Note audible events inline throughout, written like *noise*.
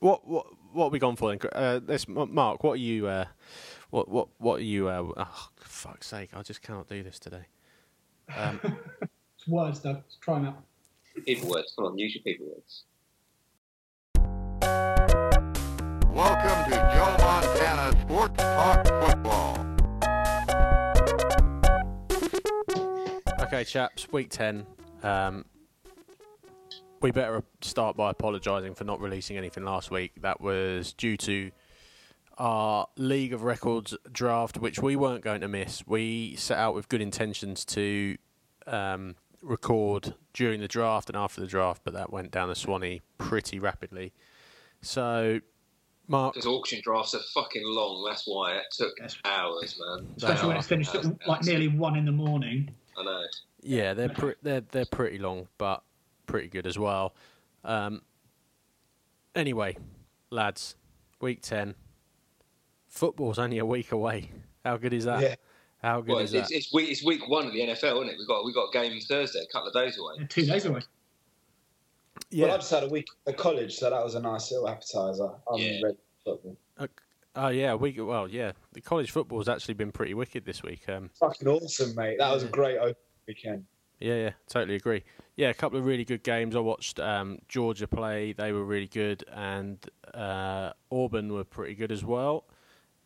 what what what have we gone for then? Uh, this Mark, what are you? Uh, what what what are you? Uh, oh, fuck's sake! I just cannot do this today. Um, *laughs* it's words, Doug. Let's try them out. People words. Come on, use your people words. Welcome to Joe Montana Sports Talk Football. Okay, chaps, week 10. Um, we better start by apologising for not releasing anything last week. That was due to our League of Records draft, which we weren't going to miss. We set out with good intentions to um, record during the draft and after the draft, but that went down the Swanee pretty rapidly. So, Mark. Because auction drafts are fucking long. That's why it took hours, man. Especially when it's finished at like nearly one in the morning. I know. Yeah, they're pre- they're they're pretty long, but pretty good as well. Um, anyway, lads, week ten. Football's only a week away. How good is that? Yeah. How good Well, is it's, that? it's, it's week it's week one of the NFL, isn't it? We've got we got a game Thursday, a couple of days away. Yeah, two days away. yeah. Well, I just had a week at college, so that was a nice little appetizer. I'm Yeah. ready for football. Oh yeah, we well yeah. The college football's actually been pretty wicked this week. Um, Fucking awesome, mate. That was a great open weekend. Yeah, yeah, totally agree. Yeah, a couple of really good games. I watched um, Georgia play; they were really good, and uh, Auburn were pretty good as well.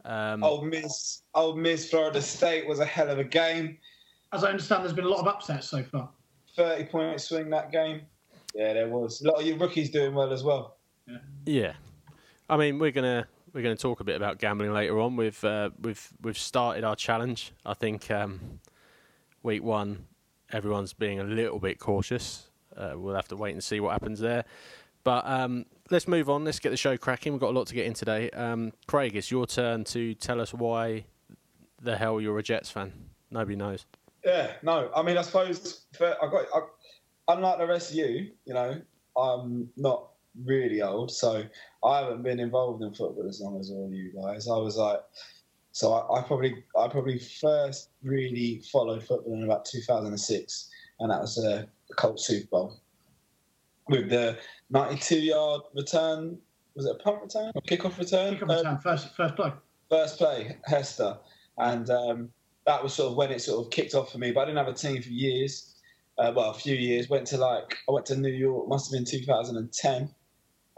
Um, Ole Miss, Ole Miss, Florida State was a hell of a game. As I understand, there's been a lot of upsets so far. Thirty point swing that game. Yeah, there was a lot of your rookies doing well as well. Yeah, I mean we're gonna we're gonna talk a bit about gambling later on. We've uh, we've we've started our challenge. I think um, week one, everyone's being a little bit cautious. Uh, we'll have to wait and see what happens there. But um, let's move on. Let's get the show cracking. We've got a lot to get in today. Um, Craig, it's your turn to tell us why the hell you're a Jets fan. Nobody knows. Yeah, no, I mean, I suppose for, I got, I, unlike the rest of you, you know, I'm not really old, so I haven't been involved in football as long as all you guys. I was like, so I, I probably, I probably first really followed football in about 2006, and that was uh, the Colts Super Bowl with the 92 yard return. Was it a punt return or kickoff return? Kick off Uh, return, first, first play. first play, Hester, and um, that was sort of when it sort of kicked off for me. But I didn't have a team for years. Uh, well, a few years. Went to like I went to New York. Must have been 2010,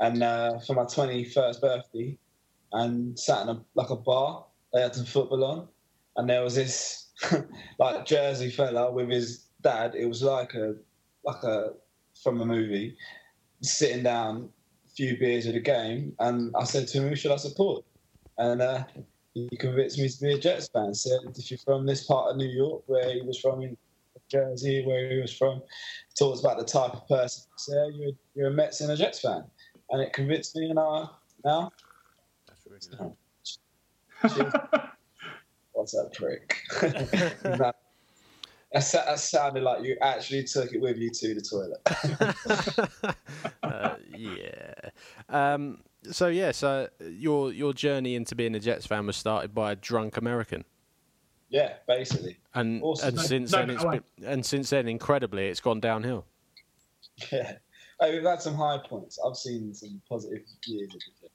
and uh, for my 21st birthday, and sat in a like a bar. They had some football on, and there was this *laughs* like Jersey fella with his dad. It was like a like a from a movie, sitting down, a few beers at a game, and I said to him, "Who should I support?" And uh, he convinced me to be a Jets fan. Said if you're from this part of New York, where he was from in Jersey, where he was from, talks about the type of person. Yeah, you're, you're a Mets and a Jets fan, and it convinced me. And I now, Cheers. *laughs* what's that prick? *laughs* that, that that sounded like you actually took it with you to the toilet. *laughs* uh, yeah. Um, so yeah, so your your journey into being a Jets fan was started by a drunk American, Yeah, basically. and Awesome. and No- since no then better it's way. been, and since then, incredibly, it's gone downhill. Yeah. Hey, we've had some high points. I've seen some positive years of the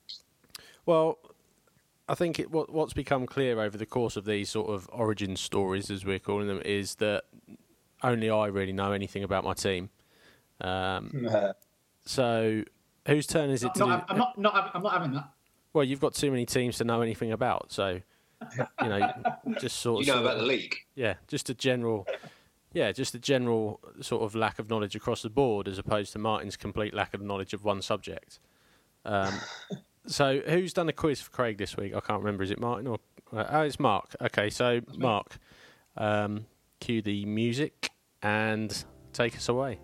Well, I think it, what what's become clear over the course of these sort of origin stories, as we're calling them, is that only I really know anything about my team. Um, *laughs* so, whose turn is it to No, do? I'm, I'm not, not, having- I'm not having that. Well, you've got too many teams to know anything about, so you know, *laughs* just sort of You know sort about of- the league. Yeah, just a general, yeah, just a general sort of lack of knowledge across the board, as opposed to Martin's complete lack of knowledge of one subject. Um, *laughs* so, who's done a quiz for Craig this week? I can't remember. Is it Martin or? Uh, oh, it's Mark. Okay, so Mark, um, cue the music and take us away.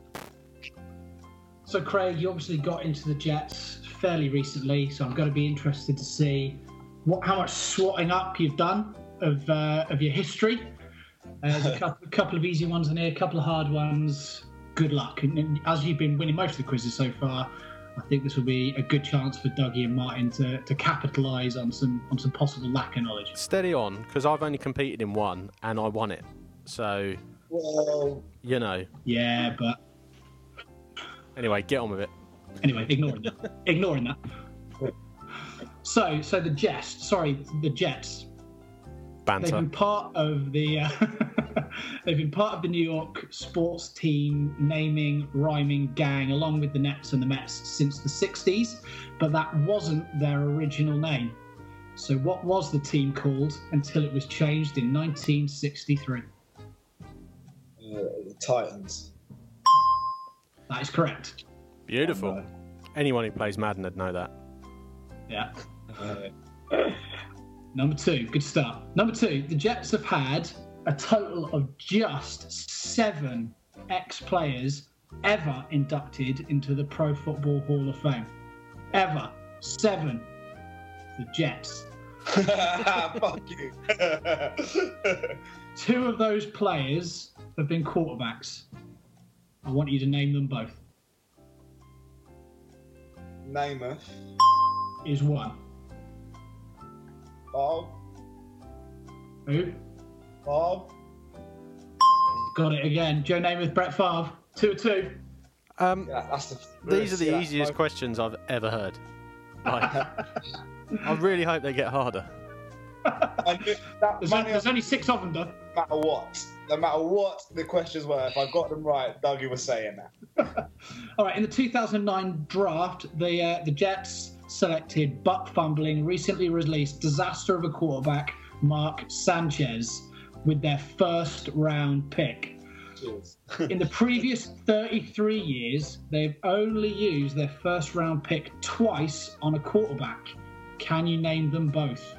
So, Craig, you obviously got into the Jets fairly recently, so I'm going to be interested to see what how much swatting up you've done of uh, of your history. Uh, there's a *laughs* couple, a couple of easy ones in here, a couple of hard ones. Good luck. And, and as you've been winning most of the quizzes so far, I think this will be a good chance for Dougie and Martin to, to capitalise on some on some possible lack of knowledge. Steady on, because I've only competed in one and I won it. So well, you know. Yeah, but Anyway, get on with it. anyway, ignoring that. *laughs* ignoring that. So, so the Jets, sorry, the Jets, they've been part of the uh, *laughs* they've been part of the New York sports team naming rhyming gang along with the Nets and the Mets since the 60s, but that wasn't their original name. So, what was the team called until it was changed in 1963? Uh, the Titans. That is correct. Beautiful. Anyone who plays Madden would know that. Yeah. Uh, Number two, good start. Number two, the Jets have had a total of just seven ex players ever inducted into the Pro Football Hall of Fame. Ever. Seven. The Jets. *laughs* fuck you. *laughs* Two of those players have been quarterbacks. I want you to name them both. Namath. Is one. Bob. Who? Bob. Got it again. Joe Namath, Brett Favre. Two or two. Um, Yeah, that's the. these are the yeah, easiest my- questions I've ever heard. Like, *laughs* I really hope they get harder. I that There's, only, there's only six of them, though. no matter what. No matter what the questions were, if I got them right, Dougie was saying that. *laughs* All right, in the 2009 draft, the uh, the Jets selected butt fumbling, recently released disaster of a quarterback, Mark Sanchez, with their first round pick. In the previous 33 years, they've only used their first round pick twice on a quarterback. Can you name them both?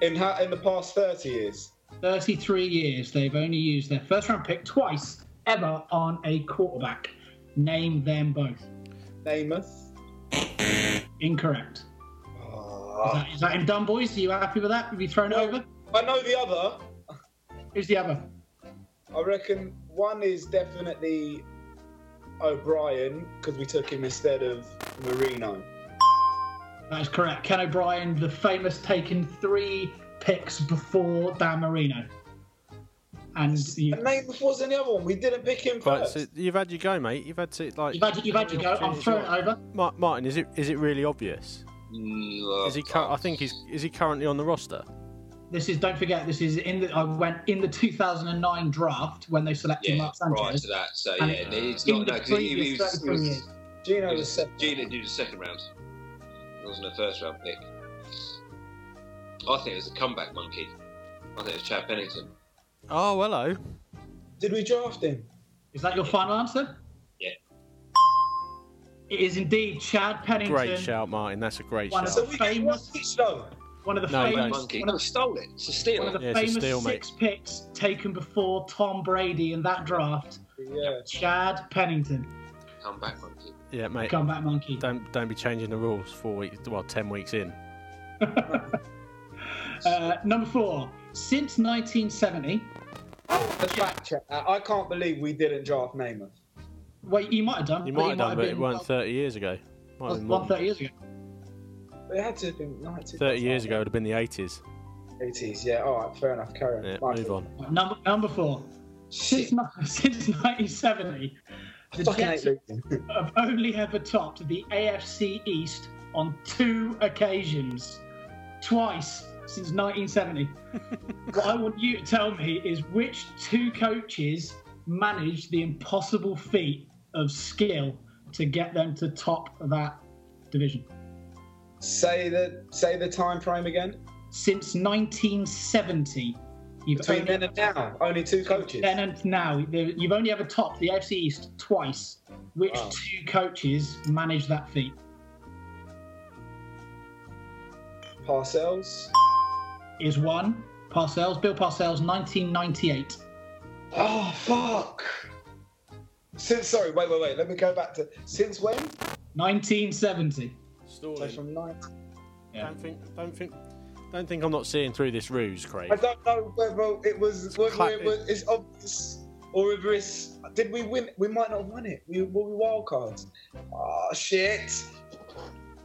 In ha- in the past thirty years, 33 years, they've only used their first round pick twice ever on a quarterback. Name them both. Namath. Incorrect. Is Ah. that, is that him done, boys? Are you happy with that? Have you thrown it over? I know the other. Who's the other? I reckon one is definitely O'Brien because we took him instead of Marino. That is correct. Ken O'Brien, the famous, taking three picks before Dan Marino. And you, And Namath wasn't the other one. We didn't pick him Right, first. so you've had your go, mate. You've had to like. you've had, you've had your go. I'm throwing it over. Ma- Martin, is it is it really obvious? Is he? Cur- I think he's. Is he currently on the roster? This is. Don't forget. This is in the. I went in the 2009 draft when they selected Yeah, Mark prior Sanchez. to that. So And yeah, it's in not the no, 'cause he, he previous was, he 33 was, years. Geno he was was second. Gina did the second round. It wasn't a first round pick. I think it was a comeback monkey. I think it was Chad Pennington. Oh, hello. Did we draft him? Is that your final answer? Yeah. It is indeed Chad Pennington. Great shout, Martin. That's a great One of shout. So we Famous. one each though. One of the No, you famous. don't. Monkey. One of, he stole it. It's a steal. one of the Yeah, famous steal, mate. six picks taken before Tom Brady in that draft. Yeah. Chad Pennington, comeback monkey. Yeah, mate. comeback monkey. Don't don't be changing the rules four weeks. Well, ten weeks in. *laughs* Uh, number four. Since 1970, Let's fact check that. Uh, I can't believe we didn't draft Namath. Wait, you might have done. You might have done, but it been- weren't thirty years ago. Might have been more. One thirty years ago. It had to have been 19. Thirty years ago, it would have been the eighties. 80s, yeah. All right, fair enough. Carry on. Yeah, Michael. move on. Number number four. *laughs* Since, Shit. since 1970, the Jets *laughs* have only ever topped the AFC East on two occasions, twice since 1970. *laughs* what I want you to tell me is which two coaches managed the impossible feat of skill to get them to top that division say the say the time frame again. since 1970. You've Between only then and now, only two coaches. Then and now, you've only ever topped the AFC East twice. Which Wow. two coaches managed that feat? Parcells. Is one Parcells, Bill Parcells, 1998. Oh fuck. Since sorry, wait, wait, wait. Let me go back to since when? 1970. So from nine. Don't think. Don't think. Don't think I'm not seeing through this ruse, Craig. I don't know whether it was whether cla- it was it's obvious or whether it's did we win? We might not have won it. We were we wild cards. Oh shit.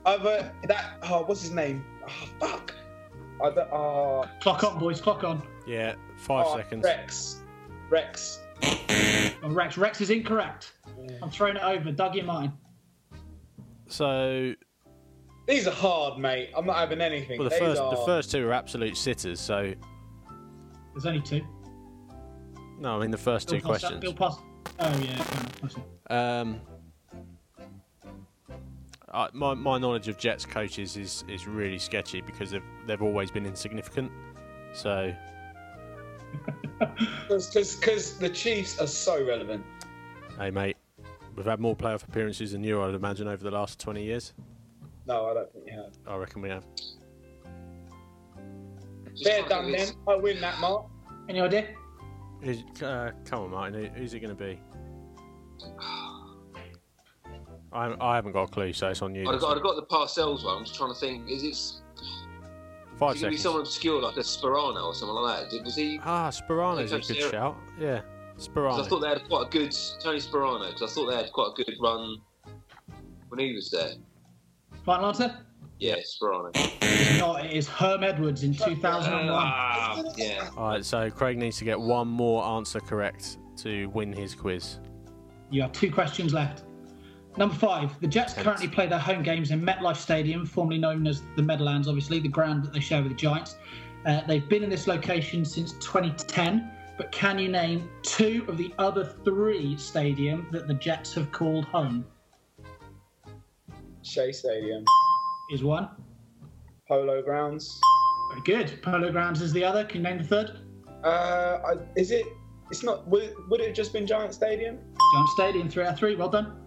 Other that oh what's his name? Oh fuck. I don't, oh, Clock on, boys, clock on. Yeah, five oh, seconds. Rex. Rex. Oh, Rex. Rex is incorrect. I'm throwing it over. Doug, your mine. So These are hard, mate. I'm not having anything. well, the These first are... the first two are absolute sitters. So There's only two. no, I mean the first two Bill Poss- questions. Bill Poss- Oh yeah. fair enough. I see. Um, I, my my knowledge of Jets coaches is, is really sketchy because they've they've always been insignificant. So *laughs* Because the Chiefs are so relevant. hey mate, we've had more playoff appearances than you, I'd imagine, over the last twenty years. No, I don't think you have. I reckon we have. Just Fair done, then. I win that, Mark. Any idea? Who's, uh, come on, Martin. Who, who's it going to be? *sighs* *sighs* I, I haven't got a clue, so it's on you. I'd have, got, I'd got the Parcells one. I'm just trying to think. Is it, is Five it going to be seconds. someone obscure like a Sparano or something like that? Did- Was he? Ah, Sparano's a good Sarah. shout. Yeah, 'cause Sparano. I thought they had quite a good Tony Sparano. Because I thought they had quite a good run when he was there. Final answer? Yeah, Sparano. It's not. It is Herm Edwards in 2001. Ah, yeah. All right, so Craig needs to get one more answer correct to win his quiz. You have two questions left. Number five. The Jets Tense. currently play their home games in MetLife Stadium, formerly known as the Meadowlands, obviously, the ground that they share with the Giants. Uh, they've been in this location since 2010, but can you name two of the other three stadium that the Jets have called home? Shea Stadium, Is one. Polo Grounds. Very good. Polo Grounds is the other. Can you name the third? Uh, is it? It's not. Would it, would it have just been Giant Stadium? Giant Stadium, three out of three. Well done.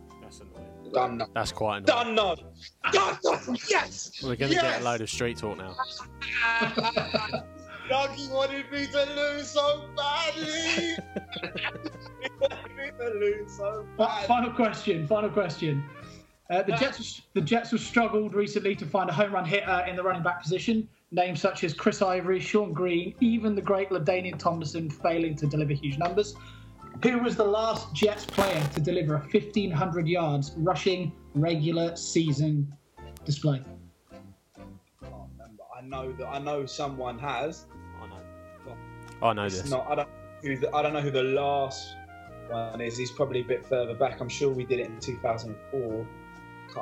That's annoying. Done. That's quite annoying. Done. None. Done. none. Yes. We're going to get a load of street talk now. *laughs* Dougie wanted me to lose so badly. he wanted me to lose so badly. Final question. Final question. Uh, the Jets, the Jets have struggled recently to find a home run hitter in the running back position. Names such as Chris Ivory, Shonn Greene, even the great LaDainian Tomlinson failing to deliver huge numbers. Who was the last Jets player to deliver a 1,500 yards rushing regular season display? I can't remember. I know that. I know someone has. I know. I know this. not. I don't. Who the, I don't know who the last one is. He's probably a bit further back. I'm sure we did it in 2004.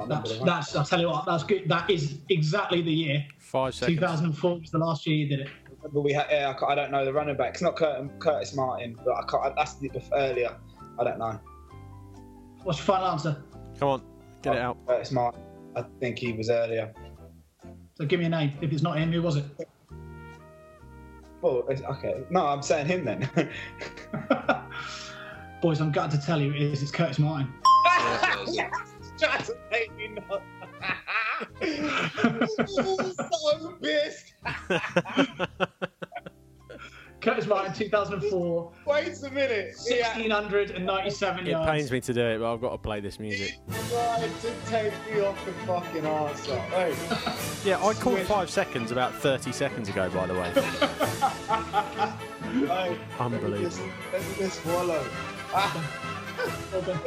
That's, that's. I'll tell you what. That's good. That is exactly the year. Five seconds. 2004 was the last year you did it. But we had. Yeah, I, I don't know the running back. It's not Curtis, Curtis Martin, but I can't. That's the earlier. I don't know. What's your final answer? Come on, get it oh, out. Curtis Martin. I think he was earlier. So give me a name. If it's not him, who was it? Well, it's- okay. No, I'm saying him then. *laughs* *laughs* Boys, I'm gutted to tell you it is. It's Curtis Martin. *laughs* Yeah, Try to make me not. So *laughs* pissed. Curtis Martin, 2004, Wait a minute. He had 1,697 it yards. pains me to do it, but I've got to play this music. tried to take me off the fucking answer. Hey. *laughs* Yeah, I called five seconds about 30 seconds ago, by the way. *laughs* hey. Unbelievable. Let me just swallow. Ah. Well done.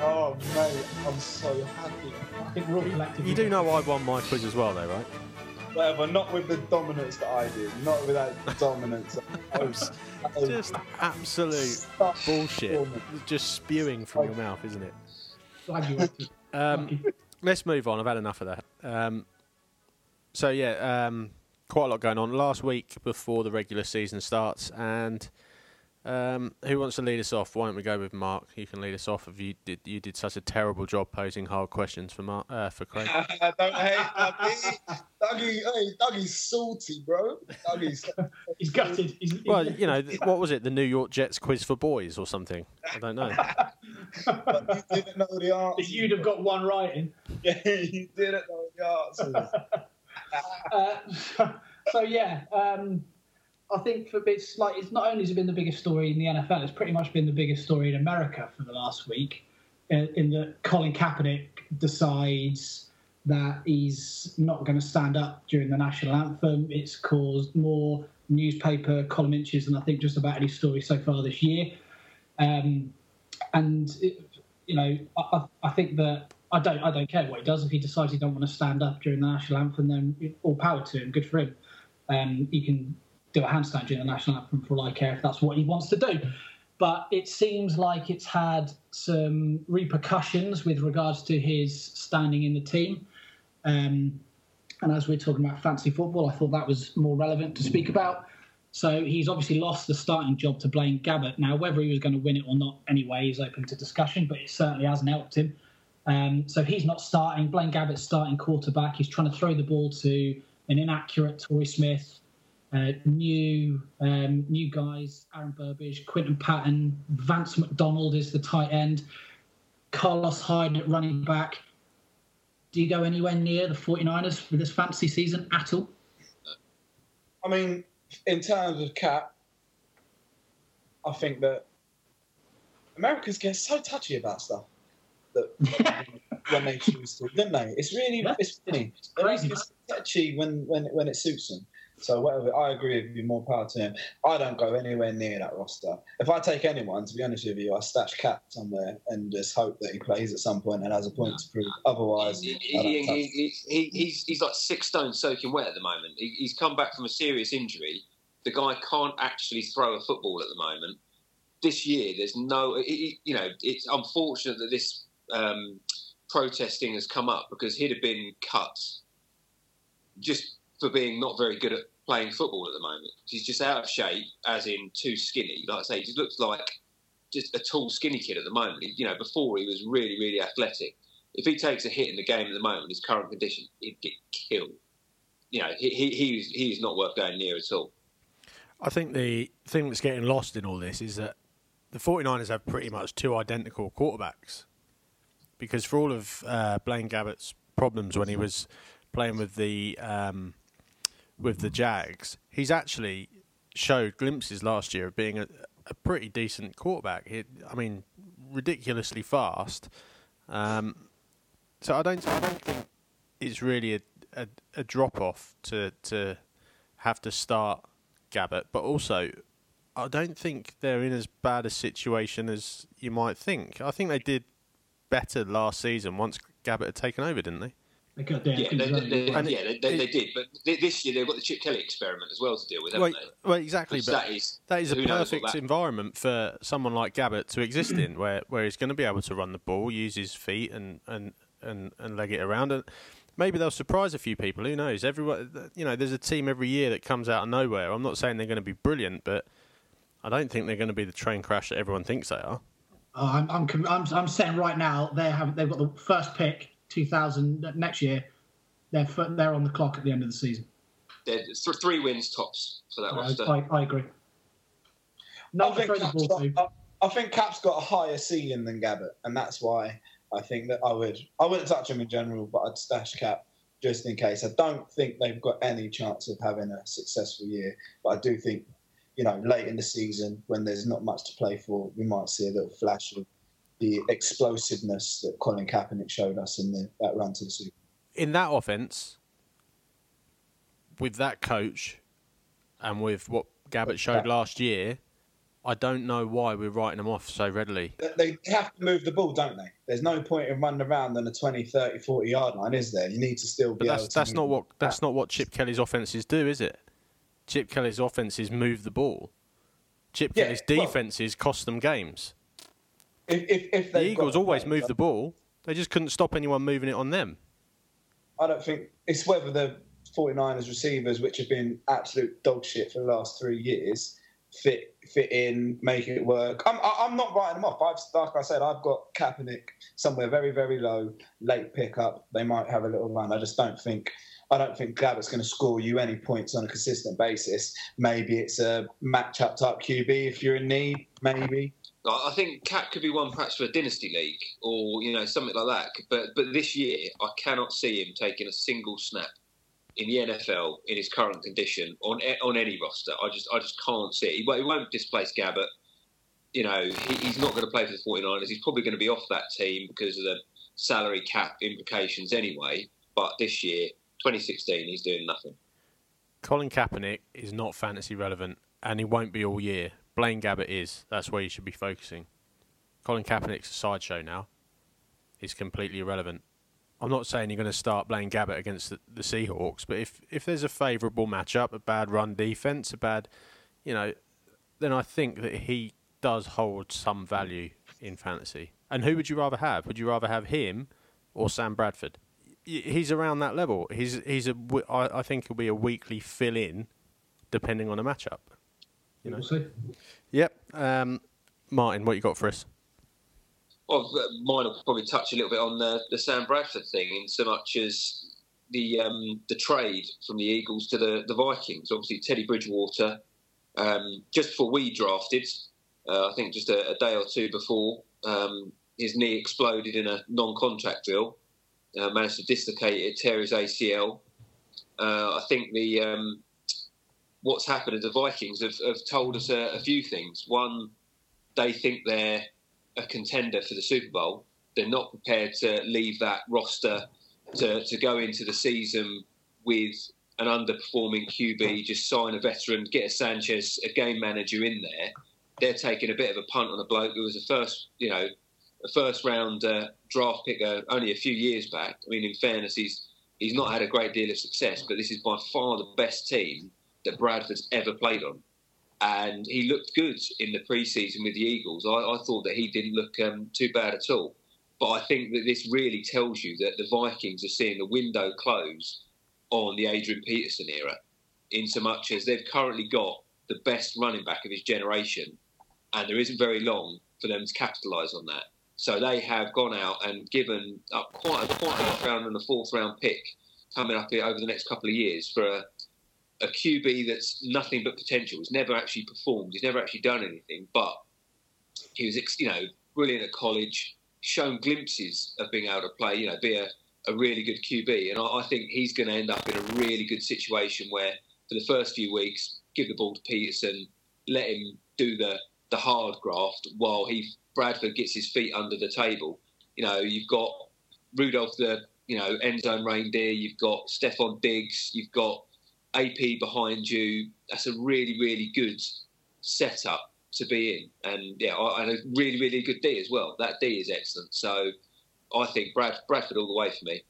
Oh, mate, I'm so happy. I think we're all collectively. You do know I won my quiz as well, though, right? Whatever, not with the dominance that I did. Not with *laughs* that dominance. I was so Just absolute bullshit. Just spewing from your mouth, isn't it? Glad you went to. *laughs* Um, let's move on. I've had enough of that. Um, so yeah, um, quite a lot going on last week before the regular season starts. And um, who wants to lead us off? Why don't we go with Mark? You can lead us off. If you did, you did such a terrible job posing hard questions for Mark uh, for Craig. *laughs* Don't hate Dougie. Dougie, hey, Dougie's salty, bro. Dougie's. *laughs* He's gutted. He's, Well, you know, *laughs* th- what was it? The New York Jets quiz for boys or something? I don't know. But you didn't know the answer. you'd have got one right in. Yeah, you didn't know the answers. Uh, so yeah, um, I think for it's like it's not only has it been the biggest story in the NFL, it's pretty much been the biggest story in America for the last week. uh, In that Colin Kaepernick decides that he's not going to stand up during the national anthem. It's caused more newspaper column inches than I think just about any story so far this year. Um, and it, you know, I, I- I think that I don't I don't care what he does. If he decides he don't want to stand up during the national anthem, then all power to him. Good for him. Um, he can do a handstand during the national anthem for all I care if that's what he wants to do. but it seems like it's had some repercussions with regards to his standing in the team. Um, and as we're talking about fancy football, I thought that was more relevant to speak about. So he's obviously lost the starting job to Blaine Gabbert. Now, whether he was going to win it or not, anyway, is open to discussion, but it certainly hasn't helped him. Um, so he's not starting. Blaine Gabbert's starting quarterback. He's trying to throw the ball to an inaccurate Torrey Smith, uh, new um, new guys, Aaron Burbridge, Quinton Patton, Vance McDonald is the tight end, Carlos Hyde at running back. Do you go anywhere near the 49ers for this fantasy season at all? I mean, in terms of cap, I think that Americans get so touchy about stuff that *laughs* when they choose to, don't they? It's really it's funny. It's crazy. get so touchy when when when it suits them. So whatever, I agree with you. More power to him. I don't go anywhere near that roster. If I take anyone, to be honest with you, I stash Cap somewhere and just hope that he plays at some point and has a point to prove. Otherwise, He, he, he, he, he, he's, he's like six stone soaking wet at the moment. He, he's come back from a serious injury. The guy can't actually throw a football at the moment. This year, there's no, you know, it's unfortunate that this um, protesting has come up because he'd have been cut just for being not very good at playing football at the moment. He's just out of shape, as in too skinny. Like I say, he looks like just a tall, skinny kid at the moment. You know, before he was really, really athletic if he takes a hit in the game at the moment, his current condition, he'd get killed. You know, he, he, not worth going near at all. I think the thing that's getting lost in all this is that the 49ers have pretty much two identical quarterbacks. Because for all of uh, Blaine Gabbert's problems when he was playing with the um, with the Jags, he's actually showed glimpses last year of being a, a pretty decent quarterback. He, I mean, ridiculously fast. Um, so I don't, I don't think it's really a, a, a drop off to to have to start Gabbert, but also I don't think they're in as bad a situation as you might think. I think they did better last season once Gabbert had taken over, didn't they? They got there. Yeah, they, they, they, And yeah, they, they, they did. But this year they've got the Chip Kelly experiment as well to deal with, haven't Well, they? well, exactly, Which but that is, that is a who knows what perfect that- environment for someone like Gabbert to exist in, *clears throat* where where he's going to be able to run the ball, use his feet, and and and, and leg it around. And maybe they'll surprise a few people. Who knows? Everyone, you know, there's a team every year that comes out of nowhere. I'm not saying they're going to be brilliant, but I don't think they're going to be the train crash that everyone thinks they are. Oh, I'm, I'm, I'm, I'm saying right now they have they've got the first pick 2000 uh, next year. They're f- they're on the clock at the end of the season. They're th- three wins tops for that I, roster. I, I agree. I think, throw the ball got, to. I, I think Cap's got a higher ceiling than Gabbert, and that's why I think that I would. I wouldn't touch him in general, but I'd stash Cap just in case. I don't think they've got any chance of having a successful year, but I do think, you know, late in the season when there's not much to play for, we might see a little flash of the explosiveness that Colin Kaepernick showed us in the, that run to the Super. in that offense, with that coach, and with what Gabbert showed last year, I don't know why we're writing them off so readily. They have to move the ball, don't they? There's no point in running around on a 20, 30, 40 yard line, is there? You need to still be But able that's to that's not what that's not what Chip Kelly's offenses do, is it? Chip Kelly's offenses move the ball. Chip Yeah, Kelly's well- defenses cost them games. If, if, if The Eagles always move the ball. They just couldn't stop anyone moving it on them. I don't think it's whether the 49ers receivers, which have been absolute dog shit for the last three years, fit fit in, make it work. I'm I'm not writing them off. I've like I said, I've got Kaepernick somewhere very very low, late pickup. They might have a little run. I just don't think. I don't think Gabbert's going to score you any points on a consistent basis. Maybe it's a match-up type QB if you're in need. Maybe. I think Cap could be one perhaps for a dynasty league or you know something like that. But but this year I cannot see him taking a single snap in the NFL in his current condition on on any roster. I just I just can't see it. He, he won't displace Gabbert. You know he, he's not going to play for the 49ers. He's probably going to be off that team because of the salary cap implications anyway. But this year, 2016, he's doing nothing. Colin Kaepernick is not fantasy relevant, and he won't be all year. Blaine Gabbert is. That's where you should be focusing. Colin Kaepernick's a sideshow now. He's completely irrelevant. I'm not saying you're going to start Blaine Gabbert against the, the Seahawks, but if if there's a favourable matchup, a bad run defense, a bad, you know, then I think that he does hold some value in fantasy. And who would you rather have? Would you rather have him or Sam Bradford? He's around that level. He's he's a. I think he'll be a weekly fill in, depending on a matchup. You know. We'll see. Yep. Um, Martin, what you got for us? Well, mine will probably touch a little bit on the, the Sam Bradford thing, in so much as the um, the trade from the Eagles to the, the Vikings. Obviously, Teddy Bridgewater, um, just before we drafted, uh, I think just a, a day or two before, um, his knee exploded in a non-contact drill. Uh, managed to dislocate it, tear his ACL. Uh, I think the um, what's happened is the Vikings have, have told us a, a few things. One, they think they're a contender for the Super Bowl. They're not prepared to leave that roster to, to go into the season with an underperforming QB, just sign a veteran, get a Sanchez, a game manager in there. They're taking a bit of a punt on a bloke who was a first, you know, a first round uh, draft pick uh, only a few years back. I mean, in fairness, he's he's not had a great deal of success, but this is by far the best team that Bradford's ever played on and he looked good in the preseason with the Eagles. I, I thought that he didn't look um, too bad at all. But I think that this really tells you that the Vikings are seeing the window close on the Adrian Peterson era, in so much as they've currently got the best running back of his generation, and there isn't very long for them to capitalise on that. So they have gone out and given up quite a quite a round and a fourth round pick coming up over the next couple of years for a a QB that's nothing but potential. He's never actually performed. He's never actually done anything. But he was, you know, brilliant at college. Shown glimpses of being able to play. You know, be a, a really good QB. And I, I think he's going to end up in a really good situation where, for the first few weeks, give the ball to Peterson, let him do the the hard graft while he Bradford gets his feet under the table. You know, you've got Rudolph the you know end zone reindeer. You've got Stefon Diggs. You've got AP behind you. That's a really, really good setup to be in. And yeah, I- and a really, really good D as well. That D is excellent. So I think Brad, Bradford all the way for me.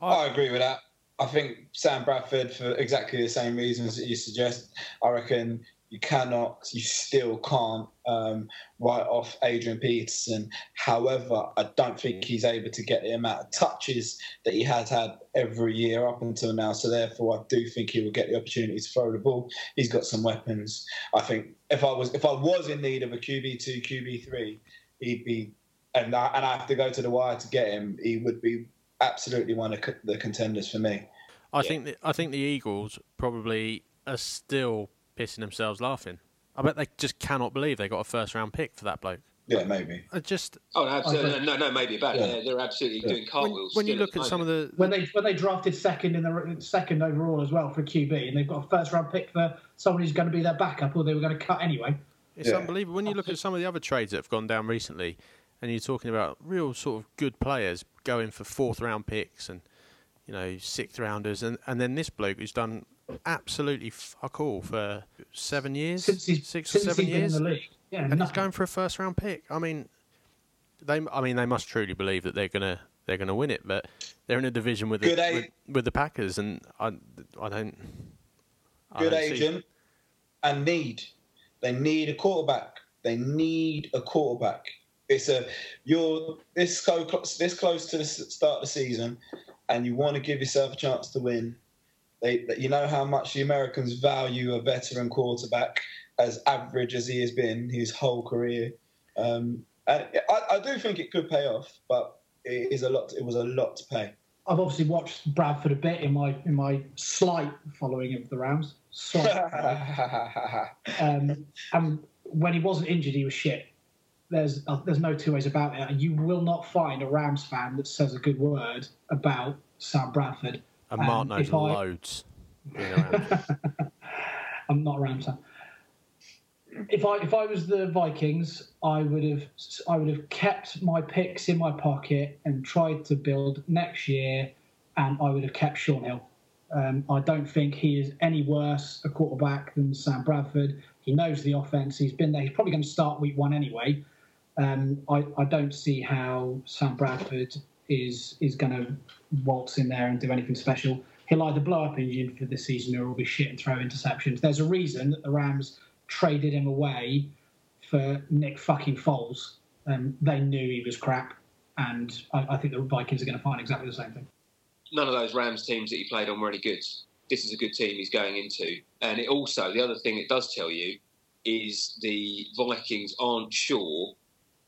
I agree with that. I think Sam Bradford, for exactly the same reasons that you suggest, I reckon you cannot, you still can't um, write off Adrian Peterson. However, I don't think he's able to get the amount of touches that he has had every year up until now. So therefore, I do think he will get the opportunity to throw the ball. He's got some weapons. I think if I was if I was in need of a QB two, QB three, he'd be, and I, and I have to go to the wire to get him. He would be absolutely one of the contenders for me. I think the, I think the Eagles probably are still pissing themselves laughing. I bet they just cannot believe they got a first round pick for that bloke. Yeah, maybe. I just Oh, no, absolutely. No, no, maybe about Yeah. They're, they're absolutely Yeah. doing when, cartwheels. when you look the at some of the When they when they drafted second in the second overall as well for QB, and they've got a first round pick for someone who's going to be their backup, or they were going to cut anyway. It's Yeah. unbelievable when you look at some of the other trades that have gone down recently, and you're talking about real sort of good players going for fourth round picks and you know sixth rounders, and, and then this bloke who's done absolutely fuck all for seven years, Since he's six since or seven years, been in the league, yeah, and he's going for a first round pick. I mean, they I mean they must truly believe that they're gonna they're gonna win it, but they're in a division with the, with, with the Packers, and I I don't. I Good don't see- agent and need. They need a quarterback. They need a quarterback. It's a you're this so close, this close to the start of the season, and you want to give yourself a chance to win. They, you know how much the Americans value a veteran quarterback, as average as he has been his whole career. Um, and I, I do think it could pay off, but it is a lot. It was a lot to pay. I've obviously watched Bradford a bit in my in my slight following of the Rams. *laughs* Um, and when he wasn't injured, he was shit. There's uh, there's no two ways about it. You will not find a Rams fan that says a good word about Sam Bradford. And Mark Um, knows I- loads. *laughs* I'm not a Rams fan. If I if I was the Vikings, I would have I would have kept my picks in my pocket and tried to build next year, and I would have kept Shaun Hill. Um, I don't think he is any worse a quarterback than Sam Bradford. He knows the offense. He's been there. He's probably going to start week one anyway. Um, I, I don't see how Sam Bradford is is going to waltz in there and do anything special. He'll either blow up engine for this season or he'll be shit and throw interceptions. There's a reason that the Rams traded him away for Nick fucking Foles, um, they knew he was crap, and I, I think the Vikings are going to find exactly the same thing. None of those Rams teams that he played on were any good. This is a good team he's going into, and it also the other thing it does tell you is the Vikings aren't sure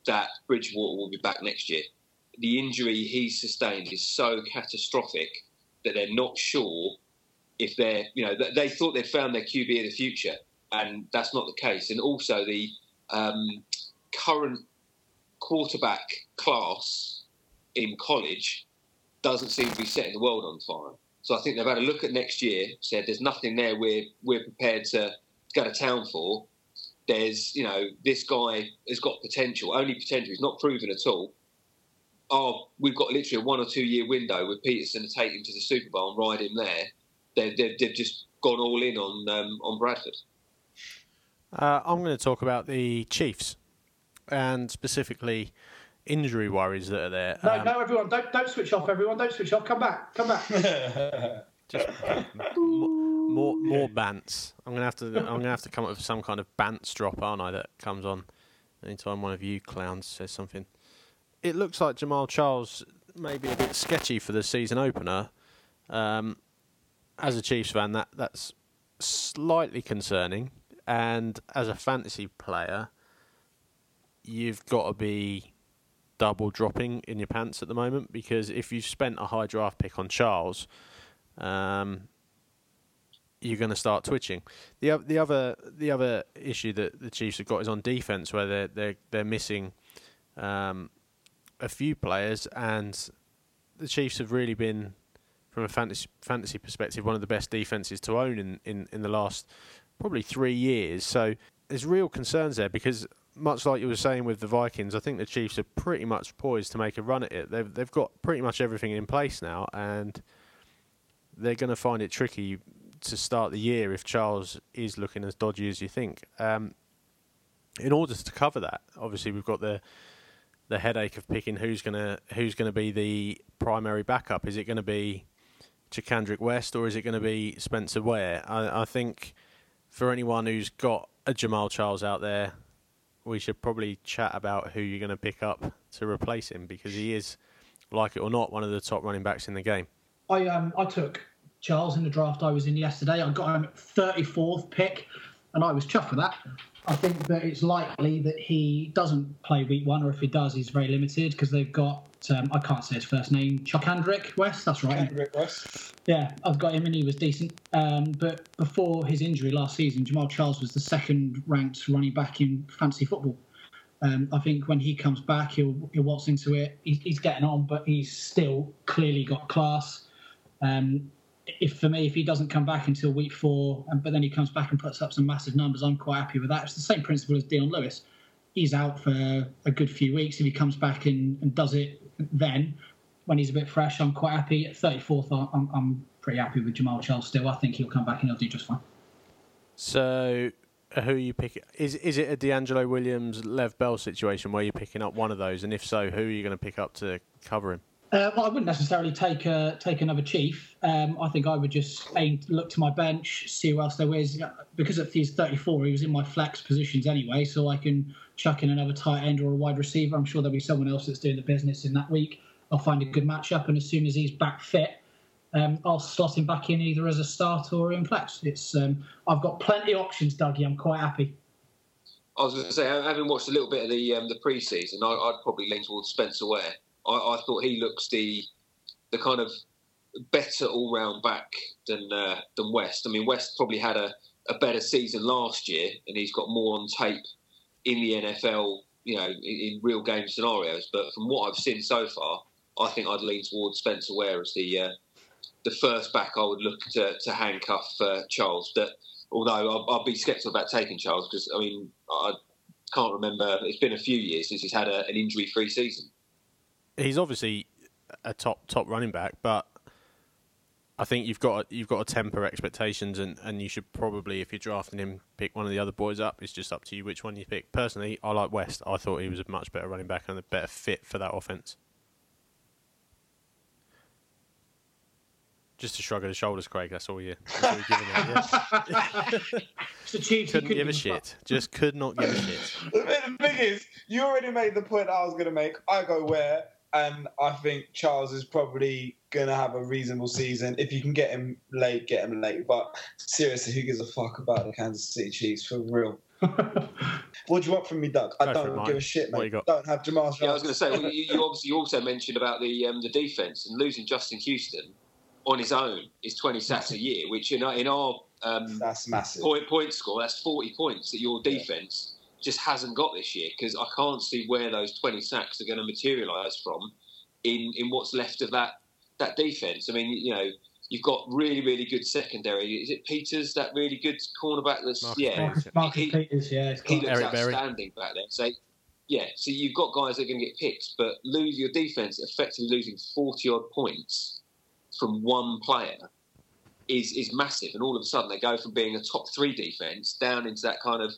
that Bridgewater will be back next year. The injury he sustained is so catastrophic that they're not sure if they're, you know, they thought they'd found their QB of the future, and that's not the case. And also the um, current quarterback class in college doesn't seem to be setting the world on fire. So I think they've had a look at next year, said there's nothing there we're we're prepared to go to town for. There's, you know, this guy has got potential, only potential. He's not proven at all. Oh, we've got literally a one or two year window with Peterson to take him to the Super Bowl and ride him there. They've, they've, they've just gone all in on um, on Bradford. Uh, I'm going to talk about the Chiefs and specifically injury worries that are there. No, Um, no, everyone, don't don't switch off. Everyone, don't switch off. Come back, come back. *laughs* just more more bants. I'm gonna have to I'm gonna have to come up with some kind of bants drop, aren't I? That comes on anytime one of you clowns says something. It looks like Jamaal Charles may be a bit sketchy for the season opener. Um, as a Chiefs fan, that that's slightly concerning. And as a fantasy player, you've got to be double dropping in your pants at the moment because if you've spent a high draft pick on Charles, um, you're going to start twitching. The the other the other issue that the Chiefs have got is on defense where they're they're they're missing um, a few players, and the Chiefs have really been from a fantasy fantasy perspective one of the best defenses to own in, in, in the last probably three years. So there's real concerns there because much like you were saying with the Vikings, I think the Chiefs are pretty much poised to make a run at it. They've they've got pretty much everything in place now, and they're going to find it tricky to start the year if Charles is looking as dodgy as you think. Um, in order to cover that, obviously we've got the the headache of picking who's gonna who's gonna be the primary backup. Is it going to be Charcandrick West or is it going to be Spencer Ware? I, I think for anyone who's got a Jamaal Charles out there, we should probably chat about who you're going to pick up to replace him because he is, like it or not, one of the top running backs in the game. I um I took Charles in the draft I was in yesterday. I got him at 34th pick, and I was chuffed with that. I think that it's likely that he doesn't play week one, or if he does, he's very limited because they've got um, I can't say his first name, Charcandrick West. That's right. West. Yeah, I've got him and he was decent. Um, but before his injury last season, Jamaal Charles was the second ranked running back in fantasy football. Um, I think when he comes back, he'll he'll waltz into it. He's, he's getting on, but he's still clearly got class. Um, if for me, if he doesn't come back until week four, and, but then he comes back and puts up some massive numbers, I'm quite happy with that. It's the same principle as Dion Lewis. He's out for a good few weeks. If he comes back and, and does it then, when he's a bit fresh, I'm quite happy. At 34th, I'm, I'm pretty happy with Jamaal Charles still. I think he'll come back and he'll do just fine. So, who are you picking? Is is it a DeAngelo Williams, Lev Bell situation where you're picking up one of those, and if so, who are you going to pick up to cover him? Uh, well, I wouldn't necessarily take uh, take another chief. Um, I think I would just aim, look to my bench, see who else there is. Because if he's 34, he was in my flex positions anyway, so I can chuck in another tight end or a wide receiver. I'm sure there'll be someone else that's doing the business in that week. I'll find a good matchup, and as soon as he's back fit, um, I'll slot him back in either as a starter or in flex. It's um, I've got plenty of options, Dougie. I'm quite happy. I was going to say, having watched a little bit of the um, the pre-season, I, I'd probably lean towards Spencer Ware. I, I thought he looks the the kind of better all-round back than uh, than West. I mean, West probably had a, a better season last year, and he's got more on tape in the NFL, you know, in, in real game scenarios. But from what I've seen so far, I think I'd lean towards Spencer Ware as the uh, the first back I would look to, to handcuff uh, Charles. But although I'll, I'll be sceptical about taking Charles because I mean I can't remember. It's been a few years since he's had a, an injury-free season. He's obviously a top top running back, but I think you've got you've got to temper expectations, and, and you should probably, if you're drafting him, pick one of the other boys up. It's just up to you which one you pick. Personally, I like West. I thought he was a much better running back and a better fit for that offense. Just a shrug of the shoulders, Craig. That's all you. That's all you're giving it, yeah? It's achieved. Couldn't couldn't give a shit. Just could not give a shit. *laughs* The thing is, you already made the point I was going to make. I go where, and I think Charles is probably going to have a reasonable season. If you can get him late, get him late. But seriously, who gives a fuck about the Kansas City Chiefs for real? *laughs* What do you want from me, Doug? I Go don't it, Mike. give a shit, What mate. you got? Don't have Jamaal Yeah, I was going to say well, you, you *laughs* obviously also mentioned about the um, the defense and losing Justin Houston on his own is 20 sacks a year, which in our, in our um, That's massive. point point score that's 40 points that your defense just hasn't got this year because I can't see where those 20 sacks are going to materialise from in in what's left of that that defense. I mean, you know. You've got really, really good secondary. Is it Peters, that really good cornerback? That's Marcus yeah, Peters. Marcus, Marcus He- Peters, yeah. It's he looks Eric Berry. outstanding back there. So, yeah, so you've got guys that are going to get picked, but lose your defense effectively losing forty odd points from one player is is massive. And all of a sudden, they go from being a top three defense down into that kind of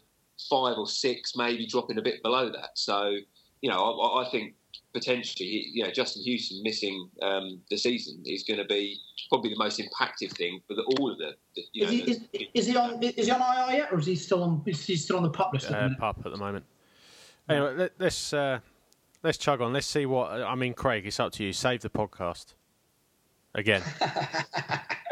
five or six, maybe dropping a bit below that. So, you know, I, I think potentially, you know, Justin Houston missing um, the season is going to be probably the most impactful thing for the, all of the, the you is, know, he, the- is, is he on? Is he on IR yet, or is he still on? Is he still on the pup list at the Uh, pup at the moment. Anyway, let, let's uh, let's chug on. Let's see what. I mean, Craig, it's up to you. Save the podcast again. *laughs*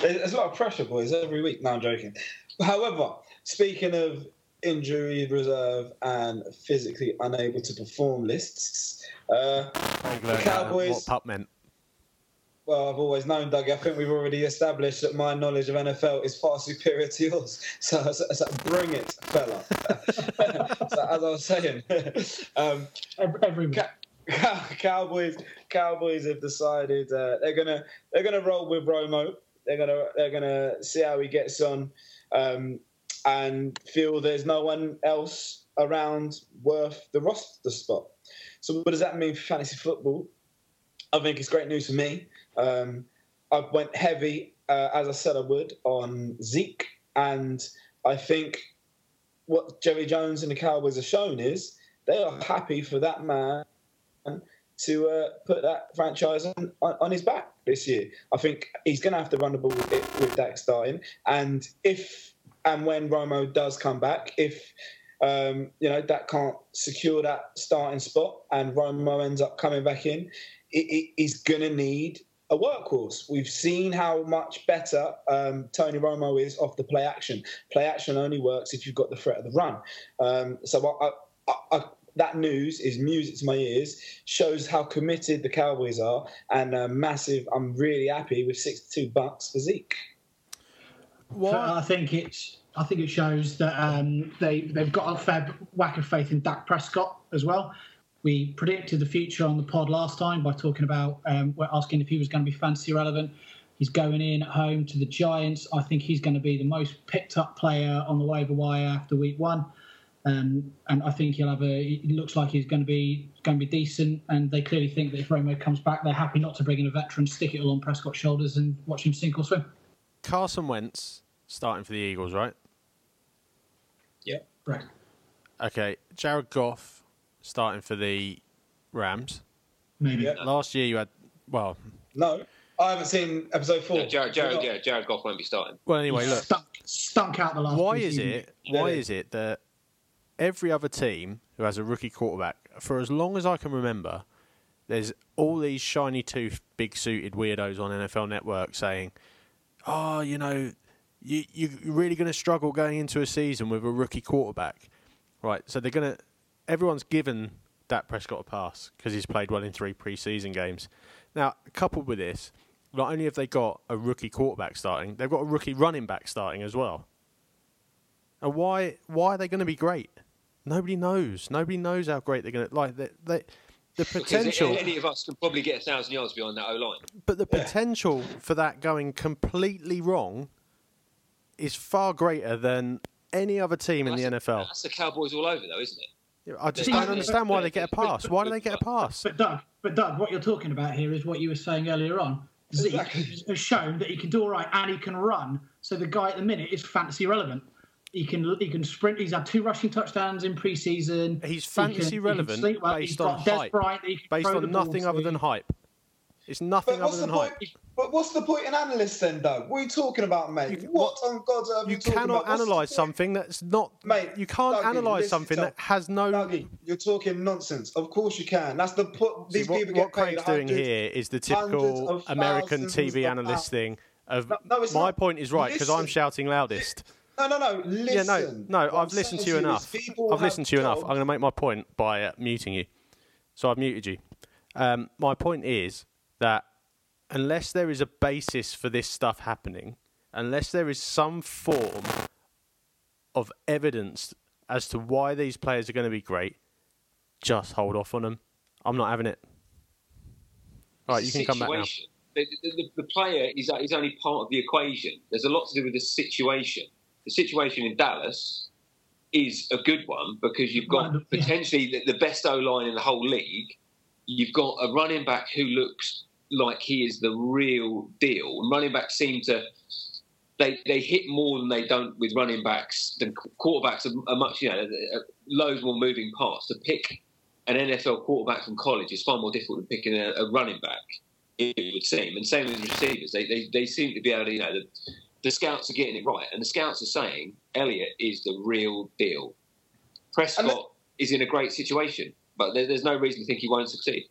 There's a lot of pressure, boys, every week. No, I'm joking. However, speaking of injury reserve and physically unable to perform lists, uh, Craig learned, uh, Cowboys- what pup meant. well, I've always known, Doug. I think we've already established that my knowledge of NFL is far superior to yours. *laughs* So, so, so bring it, fella. *laughs* so, as I was saying, *laughs* um, Every, every week. Ca- Cowboys, Cowboys have decided uh, they're gonna they're gonna roll with Romo. They're gonna they're gonna see how he gets on, um, and feel there's no one else around worth the roster spot. So what does that mean for fantasy football? I think it's great news for me. Um, I went heavy, uh, as I said I would, on Zeke, and I think what Jerry Jones and the Cowboys have shown is they are happy for that man to uh, put that franchise on, on, his back this year. I think he's going to have to run the ball with, with Dak starting, and if and when Romo does come back, if um, you know Dak can't secure that starting spot and Romo ends up coming back in, it, he's going to need a workhorse. We've seen how much better um, Tony Romo is off the play action. Play action only works if you've got the threat of the run. Um, so I, I, I, that news is music to my ears. Shows how committed the Cowboys are, and uh, massive. I'm really happy with 62 bucks for Zeke. So I think it's. I think it shows that um, they they've got a fair whack of faith in Dak Prescott as well. We predicted the future on the pod last time by talking about um, we're asking if he was going to be fantasy relevant. He's going in at home to the Giants. I think he's going to be the most picked up player on the waiver wire after week one. Um, and I think he'll have a. It looks like he's going to be going to be decent. And they clearly think that if Romo comes back, they're happy not to bring in a veteran, stick it all on Prescott's shoulders, and watch him sink or swim. Carson Wentz starting for the Eagles, right? Yeah, right. Okay. Jared Goff starting for the Rams. Maybe. Yeah. Last year you had well, No, I haven't seen episode four. Yeah, Jared, Jared, yeah, Jared Goff won't be starting. well anyway, look. stunk, stunk out the last. Why is preseason. it? Why Yeah. is it that every other team who has a rookie quarterback, for as long as I can remember, there's all these shiny tooth, big suited weirdos on NFL Network saying, "Oh, you know, you you're really going to struggle going into a season with a rookie quarterback." Right. So they're going to. Everyone's given Dak Prescott a pass because he's played well in three preseason games. Now, coupled with this, not only have they got a rookie quarterback starting, they've got a rookie running back starting as well. And why why are they going to be great? Nobody knows. Nobody knows how great they're going to like. They, they, the Because potential, any of us can probably get a thousand yards behind that O line. but the potential for that going completely wrong is far greater than any other team in the NFL. That's the Cowboys all over, though, isn't it? I just Yeah, don't understand why they get a pass. Why do they get a pass? But Doug, but Doug, what you're talking about here is what you were saying earlier on. Zeke Exactly. has shown that he can do all right and he can run. So the guy at the minute is fantasy relevant. He can he can sprint. He's had two rushing touchdowns in preseason. He's He fantasy he can relevant sleep well. He's based got on Dez hype. Bryant that he can Based on nothing other to. than hype. It's nothing But what's other the than point? hype. But what's the point in analysts then, though? What are you talking about, mate? You can- what on God's earth are You you talking cannot about? What's the analyse something that's not. Mate, you can't Dougie, analyse something to- that has no. Dougie, you're talking nonsense. Of course you can. That's the put. See, These what, people what get paid Craig's doing here is the typical American TV analyst thing of No, no, my not. point is right because I'm shouting loudest. No, no, no. Listen. Yeah, no, no. What I'm I've listened to you enough. I've listened to you enough. I'm going to make my point by uh, muting you. So I've muted you. Um, my point is that unless there is a basis for this stuff happening, unless there is some form of evidence as to why these players are going to be great, just hold off on them. I'm not having it. All right, you can come back now. The, the, the, the player is, is only part of the equation. There's a lot to do with the situation. The situation in Dallas is a good one because you've got yeah. potentially the, the best O line in the whole league. You've got a running back who looks like he is the real deal. And running backs seem to they they hit more than they don't with running backs. Than quarterbacks are, are much you know loads more moving parts. To pick an NFL quarterback from college is far more difficult than picking a, a running back. It would seem, and same with receivers. They, they they seem to be able to you know the, the scouts are getting it right, and the scouts are saying Elliott is the real deal. Prescott And the- is in a great situation, but there, there's no reason to think he won't succeed.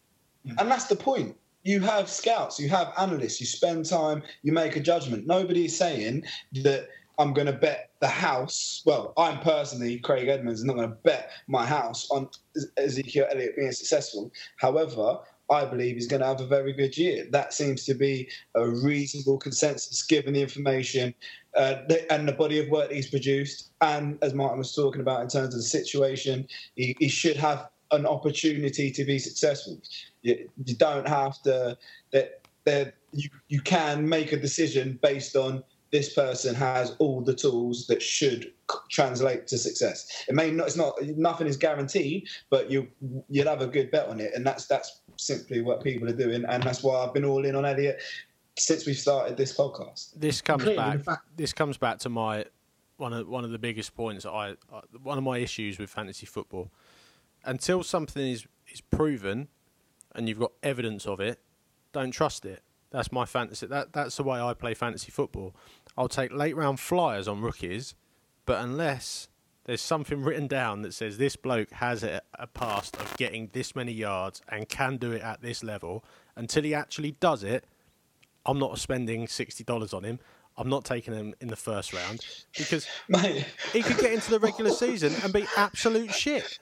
And that's the point. You have scouts, you have analysts, you spend time, you make a judgment. Nobody's saying that I'm going to bet the house. Well, I'm personally, Craig Edmonds, is not going to bet my house on Ezekiel Elliott being successful. However, I believe he's going to have a very good year. That seems to be a reasonable consensus given the information uh, and the body of work he's produced. And as Martin was talking about in terms of the situation, he, he should have an opportunity to be successful. You, you don't have to that that you you can make a decision based on this person has all the tools that should translate to success. It may not. It's not. Nothing is guaranteed, but you you'd have a good bet on it, and that's that's simply what people are doing, and that's why I've been all in on Elliott since we started this podcast. this comes Clearly, back. fact- This comes back to my one of one of the biggest points. I, I one of my issues with fantasy football. Until something is is proven, and you've got evidence of it, don't trust it. That's my fantasy. That that's the way I play fantasy football. I'll take late round flyers on rookies, but unless there's something written down that says this bloke has a, a past of getting this many yards and can do it at this level, until he actually does it, I'm not spending sixty dollars on him. I'm not taking him in the first round because *laughs* Mate, he could get into the regular season and be absolute shit.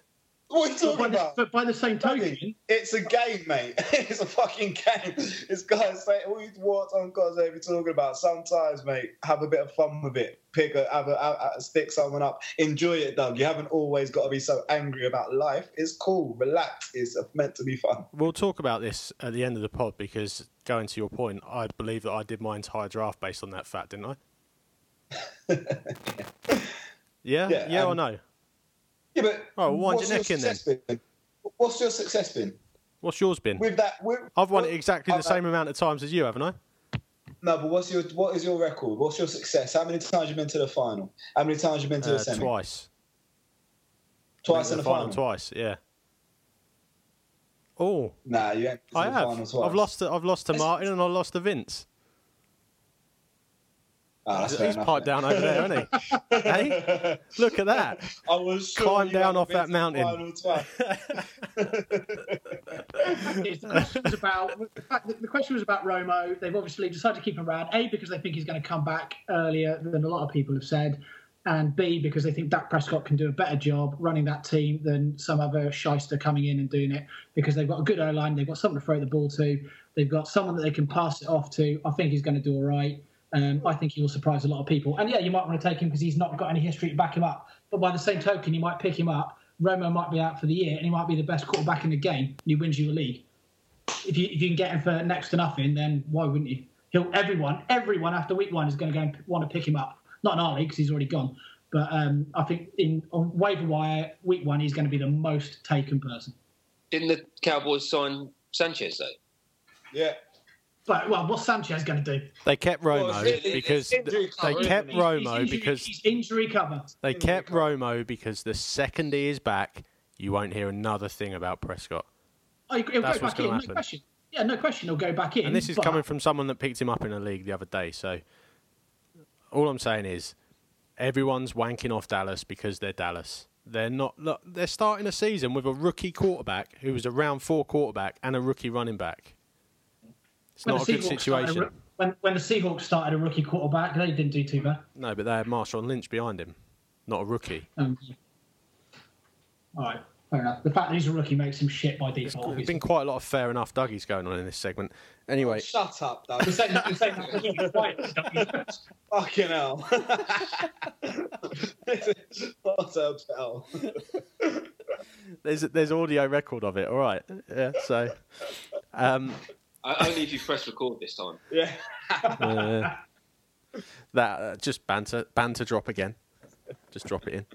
What are you But talking by, the, about? but by the same token, It's a game, mate. *laughs* it's a fucking game. It's guys say all you what on God's ever talking about. Sometimes, mate, have a bit of fun with it. Pick a, have a, have a- stick someone up. Enjoy it, Doug. You haven't always got to be so angry about life. It's cool. Relax. It's meant to be fun. We'll talk about this at the end of the pod because, going to your point, I believe that I did my entire draft based on that fact, didn't I? *laughs* yeah, yeah, Yeah, or um, no? Yeah, but Oh, wind what's your your neck in then. success been? What's your success been What's yours been? with that? With, I've won it exactly the same amount of times as you, haven't I? No, but what's your what is your record? What's your success? How many times have you been to the final? How many times have you been to Uh, the semi? twice. Twice in to the final. Twice, yeah. Oh, Nah, you ain't I the have. final twice. I've lost to I've lost to Martin and I lost to Vince. Oh, He's enough, piped down over there, isn't he? hey, *laughs* look at that. I was sure Climb down off that mountain. final twice. *laughs* is the question was about the fact that the question was about Romo. They've obviously decided to keep him around. A because they think he's going to come back earlier than a lot of people have said, and B because they think Dak Prescott can do a better job running that team than some other shyster coming in and doing it. Because they've got a good O line, they've got someone to throw the ball to, they've got someone that they can pass it off to. I think he's going to do all right. Um, I think he will surprise a lot of people. And yeah, you might want to take him because he's not got any history to back him up. But by the same token, you might pick him up. Romo might be out for the year, and he might be the best quarterback in the game, and he wins you a league. If you if you can get him for next to nothing, then why wouldn't you? He'll everyone everyone after week one is going to go and want to pick him up. Not in our league because he's already gone. But um, I think in on waiver wire week one, he's going to be the most taken person. Didn't the Cowboys sign Sanchez though? yeah. But well, what's Sanchez going to do? They kept Well, Romo it's- it's because injury they cover, kept isn't? Romo he's injury, because he's injury covered. they injury kept cover. Romo because the second he is back, you won't hear another thing about Prescott. Oh, he'll That's go what's gonna happen. no question. Yeah, no question. He'll go back in. And this is but- coming from someone that picked him up in a league the other day. So all I'm saying is everyone's wanking off Dallas because they're Dallas. They're not. Look, they're starting a season with a rookie quarterback who was a round four quarterback and a rookie running back. It's when not a the good Seahawks started situation. roo- when, when the Seahawks started a rookie quarterback, they didn't do too bad. No, but they had Marshawn Lynch behind him, not a rookie. Um, all right, fair enough. The fact that he's a rookie makes him shit by default. There's obviously. been quite a lot of fair enough Dougies going on in this segment. Anyway, Shut up, though. We're saying that- we're saying that when you're quiet, don't we? Fucking hell. *laughs* what a bell. there's there's audio record of it. All right, yeah. So, um, I, only if you press record this time. *laughs* Yeah. uh, that uh, just banter banter drop again. Just drop it in.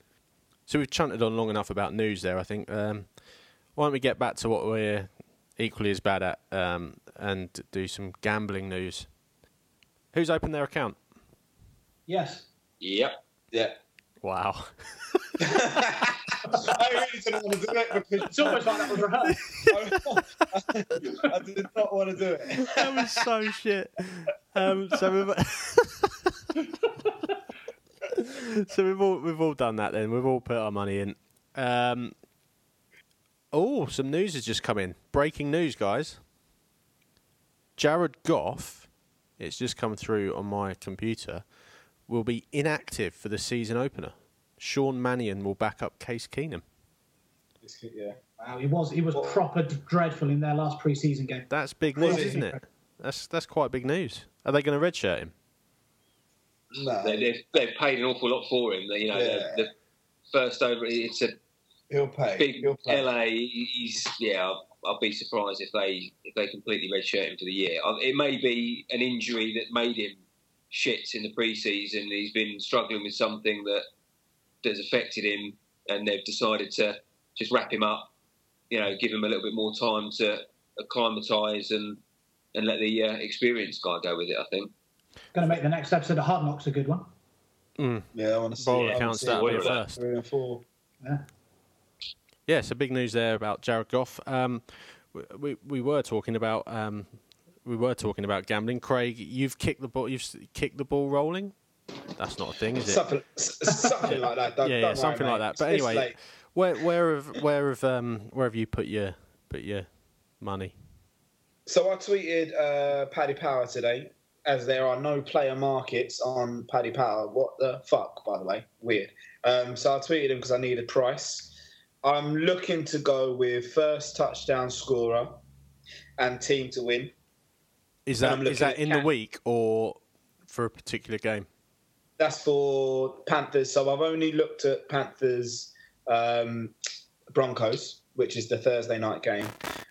So we've chanted on long enough about news there. I think. Um, why don't we get back to what we're equally as bad at um, and do some gambling news? Who's opened their account? Yes. Yep. Yeah. Wow. *laughs* *laughs* I really didn't want to do it because It's almost like that was rehearsed. I *laughs* did not want to do it. that was so shit. Um, so we've *laughs* so we've all we've all done that. Then we've all put our money in. Um, oh, some news has just come in. Breaking news, guys. Jared Goff, it's just come through on my computer, will be inactive for the season opener. Sean Mannion will back up Case Keenum. Yeah. Wow, he was he was proper dreadful in their last preseason game. That's big news, he? isn't it? That's that's quite big news. Are they going to redshirt him? No. They, they've, they've paid an awful lot for him. You know, Yeah. the, the first over, it's a He'll pay. big He'll pay. LA. He's yeah. I'll, I'll be surprised if they if they completely redshirt him for the year. It may be an injury that made him shit in the preseason. He's been struggling with something that has affected him, and they've decided to just wrap him up. You know, give him a little bit more time to acclimatise and and let the uh, experienced guy go with it. I think. Going to make the next episode of Hard Knocks a good one. Yeah, I want to see. Bowl I wanna that What bit is that? first. Three and four. Yeah. Yeah, so big news there about Jared Goff. Um, we, we we were talking about um, we were talking about gambling. Craig, you've kicked the ball. You've kicked the ball rolling. That's not a thing, is it? Something, something like that. Don't, yeah, don't yeah, worry, something like mate. that. But anyway, where where have where have um, where have you put your put your money? So I tweeted uh, Paddy Power today, as there are no player markets on Paddy Power. What the fuck, by the way? Weird. Um, so I tweeted him because I needed a price. I'm looking to go with first touchdown scorer and team to win. Is that is that at in the week or for a particular game? That's for Panthers. So I've only looked at Panthers um, Broncos, which is the Thursday night game,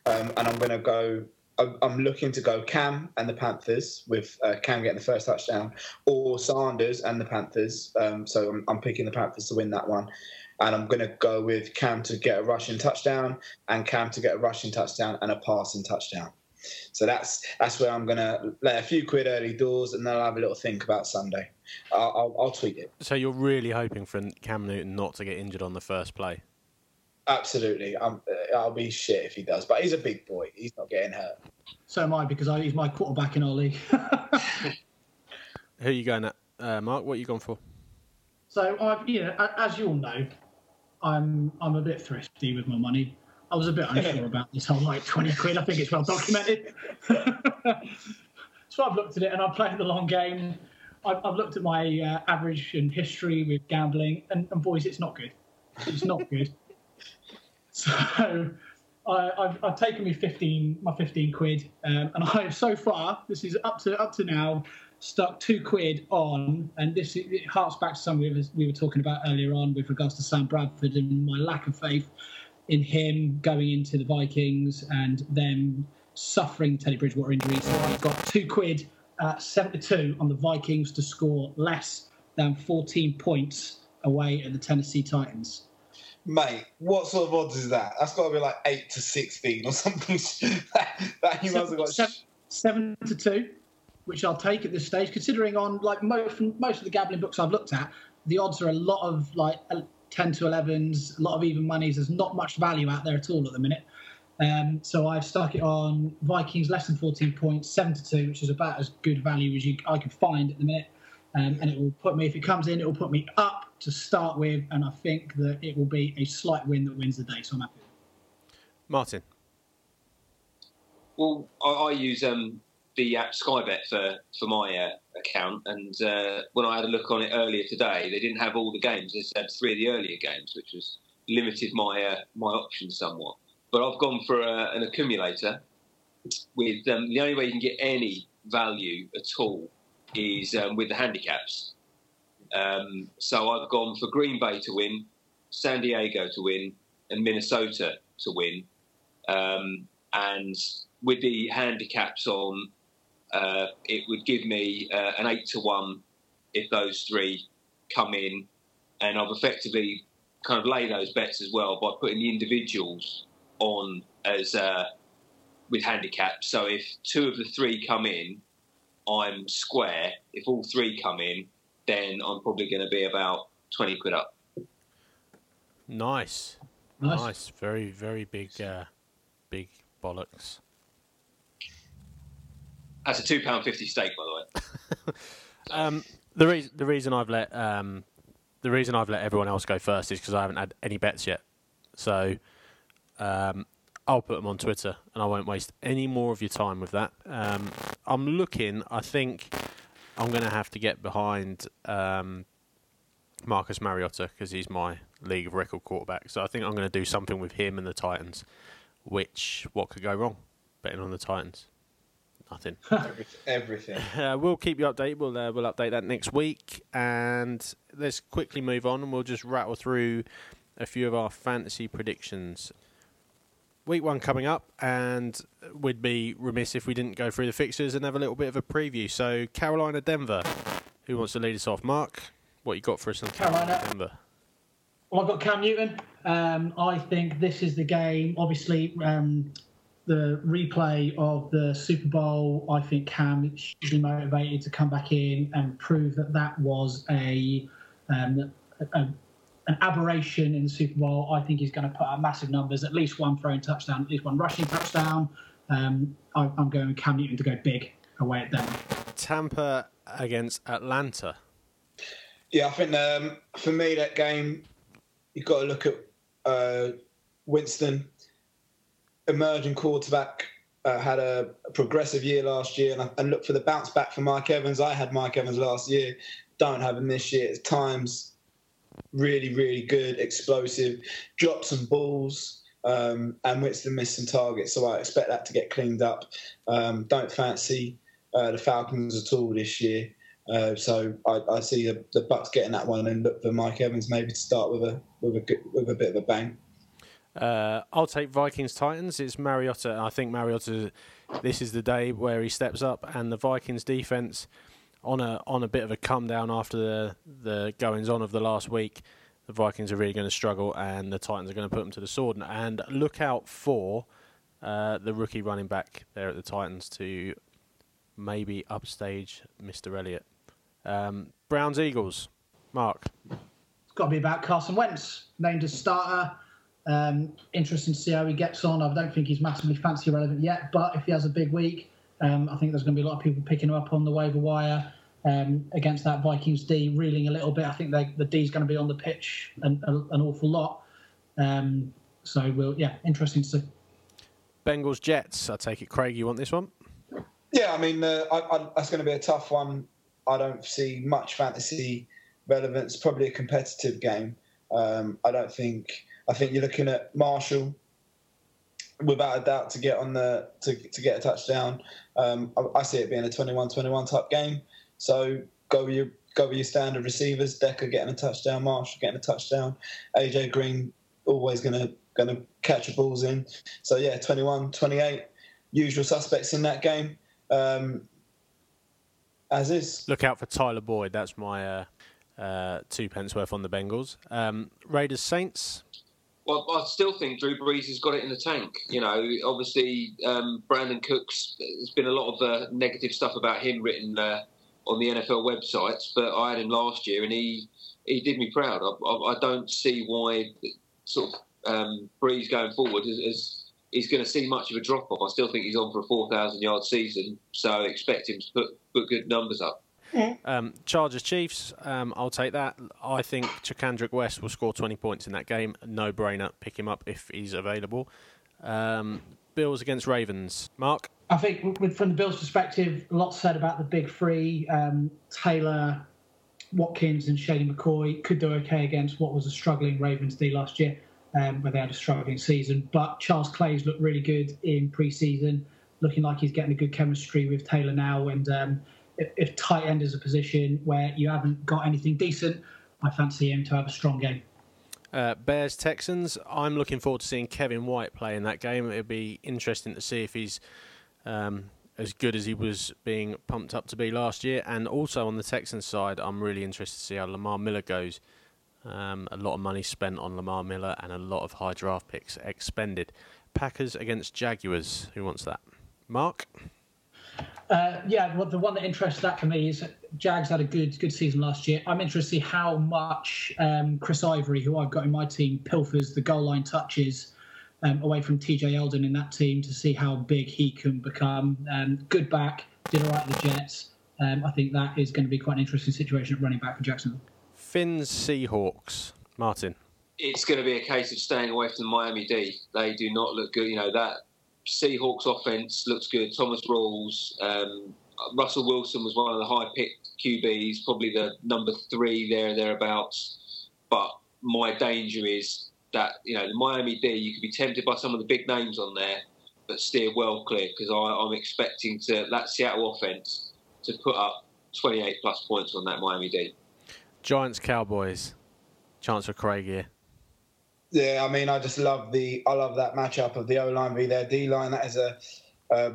um, and I'm going to go. I'm looking to go Cam and the Panthers with uh, Cam getting the first touchdown, or Sanders and the Panthers. Um, so I'm, I'm picking the Panthers to win that one, and I'm going to go with Cam to get a rushing touchdown and Cam to get a rushing touchdown and a passing touchdown. So that's that's where I'm going to lay a few quid early doors, and then I'll have a little think about Sunday. I'll, I'll, I'll tweet it. So you're really hoping for Cam Newton not to get injured on the first play. Absolutely. I'm, uh, I'll be shit if he does, but he's a big boy. He's not getting hurt. So am I because I, he's my quarterback in our league. *laughs* Who are you going at, uh, Mark? What are you going for? so I've, you know, as you all know, I'm I'm a bit thrifty with my money. I was a bit unsure *laughs* about this whole like twenty quid. I think it's well documented. *laughs* so I've looked at it and I'm playing the long game. I've, I've looked at my uh, average and history with gambling, and, and boys, it's not good. It's not *laughs* good. So I, I've, I've taken me fifteen, my fifteen quid, um, and *laughs* I have so far. This is up to up to now. Stuck two quid on, and this it harks back to something we were, we were talking about earlier on with regards to Sam Bradford and my lack of faith in him going into the Vikings and them suffering Teddy Bridgewater injuries. So I've got two quid, uh, 72 on the Vikings to score less than 14 points away at the Tennessee Titans. Mate, what sort of odds is that? That's got to be like 8 to 16 or *laughs* something. that, must have got. seven, seven to two, which I'll take at this stage, considering on like most most of the gambling books I've looked at, the odds are a lot of like uh, ten to elevens, a lot of even monies. There's not much value out there at all at the minute. Um, so I've stuck it on Vikings less than 14 points, 7 to 2, which is about as good value as you, I can find at the minute. Um, and it will put me, if it comes in, it will put me up to start with. And I think that it will be a slight win that wins the day. So I'm happy. Martin. Well, I, I use um, the app Skybet for for my uh, account, and uh, when I had a look on it earlier today, they didn't have all the games. They had three of the earlier games, which was limited my uh, my options somewhat. But I've gone for a, an accumulator. With um, the only way you can get any value at all is um, with the handicaps. Um, so I've gone for Green Bay to win, San Diego to win, and Minnesota to win. Um, and with the handicaps on, uh, it would give me uh, an eight to one if those three come in, and I've effectively kind of laid those bets as well by putting the individuals on as uh, with handicaps. So if two of the three come in, I'm square. If all three come in, then I'm probably going to be about twenty quid up. Nice. Nice. Nice. Very, very big, uh, big bollocks. That's a two pound fifty steak, by the way. *laughs* Um, the reason the reason I've let um, the reason I've let everyone else go first is because I haven't had any bets yet. So um, I'll put them on Twitter, and I won't waste any more of your time with that. Um, I'm looking. I think I'm going to have to get behind um, Marcus Mariota because he's my league of record quarterback. So I think I'm going to do something with him and the Titans. Which what could go wrong? Betting on the Titans. Nothing. *laughs* Everything. *laughs* Uh, we'll keep you updated. We'll uh, we'll update that next week, and let's quickly move on, and we'll just rattle through a few of our fantasy predictions. Week one coming up, and we'd be remiss if we didn't go through the fixtures and have a little bit of a preview. So Carolina, Denver. Who wants to lead us off? Mark, what you got for us on Carolina. Denver? Well, I've got Cam Newton. Um, I think this is the game. Obviously, um, the replay of the Super Bowl. I think Cam is hugely motivated to come back in and prove that that was a, um, a an aberration in the Super Bowl. I think he's going to put out massive numbers. At least one throwing touchdown, at least one rushing touchdown. Um, I, I'm going with Cam Newton to go big away at them. Tampa against Atlanta. Yeah, I think um, for me that game, you've got to look at uh, Winston, emerging quarterback. Uh, had a, a progressive year last year, and, I, and look for the bounce back for Mike Evans. I had Mike Evans last year, don't have him this year. At times, really, really good, explosive, dropped some balls, um, and Winston missed some targets. So I expect that to get cleaned up. Um, don't fancy uh, the Falcons at all this year. Uh, so I, I see the, the Bucks getting that one, and look for Mike Evans maybe to start with a with a good, with a bit of a bang. Uh, I'll take Vikings Titans. It's Mariota. I think Mariota. This is the day where he steps up, and the Vikings defense on a on a bit of a come down after the the goings on of the last week. The Vikings are really going to struggle, and the Titans are going to put them to the sword. And look out for uh, the rookie running back there at the Titans to maybe upstage Mr. Elliott. Um, Browns Eagles. Mark. It's got to be about Carson Wentz, named as starter. Um, interesting to see how he gets on. I don't think he's massively fancy relevant yet, but if he has a big week, um, I think there's going to be a lot of people picking him up on the waiver wire um, against that Vikings D, reeling a little bit. I think they, the D is going to be on the pitch an, an awful lot. Um, so we'll, yeah, interesting to see. Bengals Jets. I take it, Craig. You want this one? Yeah, I mean uh, I, I, that's going to be a tough one. I don't see much fantasy relevance. Probably a competitive game. Um, I don't think. I think you're looking at Marshall without a doubt to get on the to, to get a touchdown. Um, I, I, see it being a 21-21 type game. So go with your go with your standard receivers. Decker getting a touchdown, Marshall getting a touchdown, AJ Green always gonna gonna catch the balls in. So yeah, 21-28, usual suspects in that game. Um, as is. Look out for Tyler Boyd. That's my uh, uh, two pence worth on the Bengals. Um, Raiders Saints. Well, I still think Drew Brees has got it in the tank. You know, obviously um, Brandin Cooks. There's been a lot of uh, negative stuff about him written uh, on the NFL websites, but I had him last year, and he he did me proud. I, I, I don't see why sort of um, Brees going forward has, has he's going to see much of a drop off. I still think he's on for a 4,000 yard season, so expect him to put, put good numbers up. Um, Chargers Chiefs, um, I'll take that. I think Charcandrick West will score 20 points in that game. No brainer. Pick him up if he's available. Um, Bills against Ravens. Mark? I think with, from the Bills' perspective, a lot said about the big three. Um, Taylor, Watkins, and Shady McCoy could do okay against what was a struggling Ravens D last year, um, where they had a struggling season. But Charles Clay's looked really good in pre-season, looking like he's getting a good chemistry with Taylor now. And um, if, if tight end is a position where you haven't got anything decent, I fancy him to have a strong game. Uh, Bears Texans. I'm looking forward to seeing Kevin White play in that game. It'll be interesting to see if he's um, as good as he was being pumped up to be last year. And also on the Texans side, I'm really interested to see how Lamar Miller goes. Um, a lot of money spent on Lamar Miller and a lot of high draft picks expended. Packers against Jaguars. Who wants that? Mark? Uh, yeah, well, the one that interests that for me is Jags had a good good season last year. I'm interested to see how much um, Chris Ivory, who I've got in my team, pilfers the goal line touches um, away from TJ Yeldon in that team to see how big he can become. Um, good back, did all right at the Jets. Um, I think that is going to be quite an interesting situation at running back for Jacksonville. Fins Seahawks. Martin. It's going to be a case of staying away from the Miami D. They do not look good. You know that Seahawks offense looks good. Thomas Rawls, um, Russell Wilson was one of the high picked QBs, probably the number three there thereabouts. But my danger is that you know the Miami D, you could be tempted by some of the big names on there, but steer well clear because I'm expecting to that Seattle offense to put up 28 plus points on that Miami D. Giants Cowboys. Chance for Craig here. Yeah, I mean, I just love the I love that matchup of the O line v their D line. That is a, a,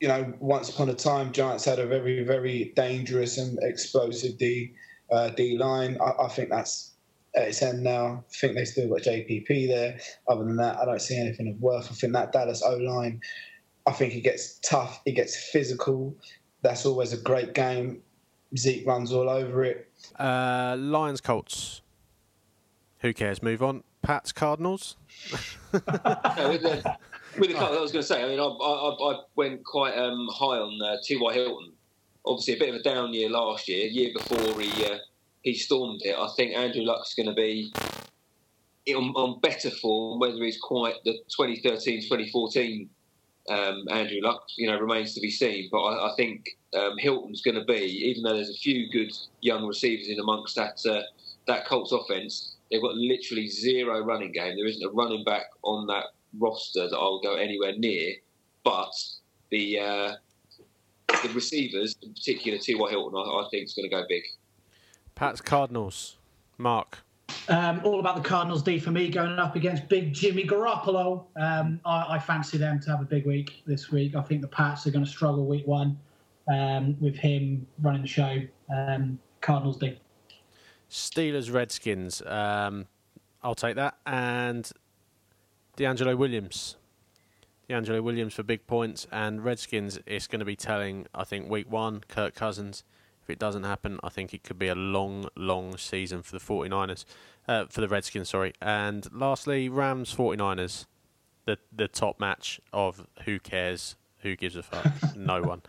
you know, once upon a time, Giants had a very very dangerous and explosive D uh, D line. I, I, think that's at its end now. I think they still got JPP there. Other than that, I don't see anything of worth. I think that Dallas O line, I think it gets tough. It gets physical. That's always a great game. Zeke runs all over it. Uh, Lions Colts. Who cares? Move on. Pats Cardinals. *laughs* with the, with the I was going to say. I mean, I, I, I went quite um, high on uh, T.Y. Hilton. Obviously, a bit of a down year last year. Year before he uh, he stormed it. I think Andrew Luck's going to be on, on, better form. Whether he's quite the 2013, 2014 um, Andrew Luck, you know, remains to be seen. But I, I think um, Hilton's going to be, even though there's a few good young receivers in amongst that uh, that Colts offense, they've got literally zero running game. There isn't a running back on that roster that I'll go anywhere near. But the uh, the receivers, in particular T.Y. Hilton, I, I think is going to go big. Pat's Cardinals. Mark. Um, all about the Cardinals D for me going up against big Jimmy Garoppolo. Um, I, I, fancy them to have a big week this week. I think the Pats are going to struggle week one um, with him running the show. Um, Cardinals D. Steelers Redskins. Um, I'll take that. And DeAngelo Williams. DeAngelo Williams for big points. And Redskins, it's going to be telling, I think, week one, Kirk Cousins if it doesn't happen, I think it could be a long, long season for the 49ers, uh, for the Redskins, sorry. And lastly, Rams 49ers, the the top match of who cares, who gives a fuck, *laughs* no one.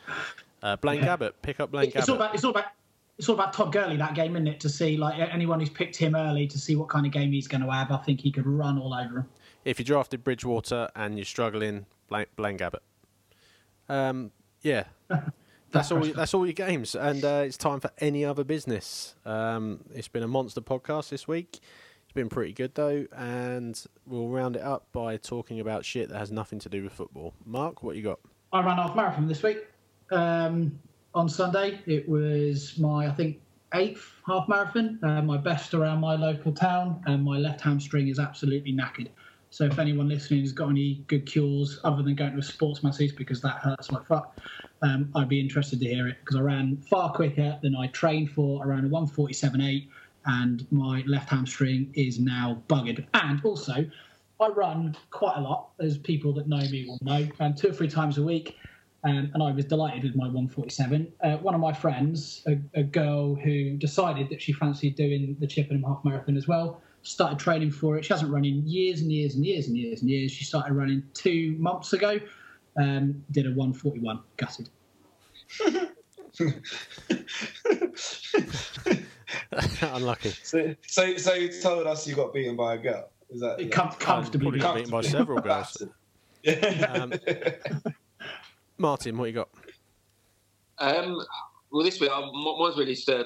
Uh, Blaine yeah. Gabbert, pick up Blaine it's Gabbert. All about, it's all about it's all about Todd Gurley that game, isn't it? To see like anyone who's picked him early to see what kind of game he's going to have. I think he could run all over him. If you drafted Bridgewater and you're struggling, Blaine, Blaine Gabbert. Um, yeah. *laughs* That's all. *laughs* That's all your games, and uh, it's time for any other business. Um, it's been a monster podcast this week. It's been pretty good though, and we'll round it up by talking about shit that has nothing to do with football. Mark, what you got? I ran half marathon this week. Um, on Sunday, it was my I think eighth half marathon, uh, my best around my local town, and my left hamstring is absolutely knackered. So if anyone listening has got any good cures other than going to a sports masses because that hurts like fuck, um, I'd be interested to hear it because I ran far quicker than I trained for. around a 147.8 and my left hamstring is now buggered. And also, I run quite a lot, as people that know me will know, um, two or three times a week. Um, and I was delighted with my 147. Uh, one of my friends, a, a, girl who decided that she fancied doing the Chippenham Half Marathon as well, started training for it. She hasn't run in years and years and years and years and years. She started running two months ago. Um, did a 141, gutted. *laughs* Unlucky. So, so, so you told us you got beaten by a girl. Is that? It com- comfortably. Probably got beaten by several girls. Yeah. *laughs* Um, Martin, what you got? Um, well, this week um, mine's really just a,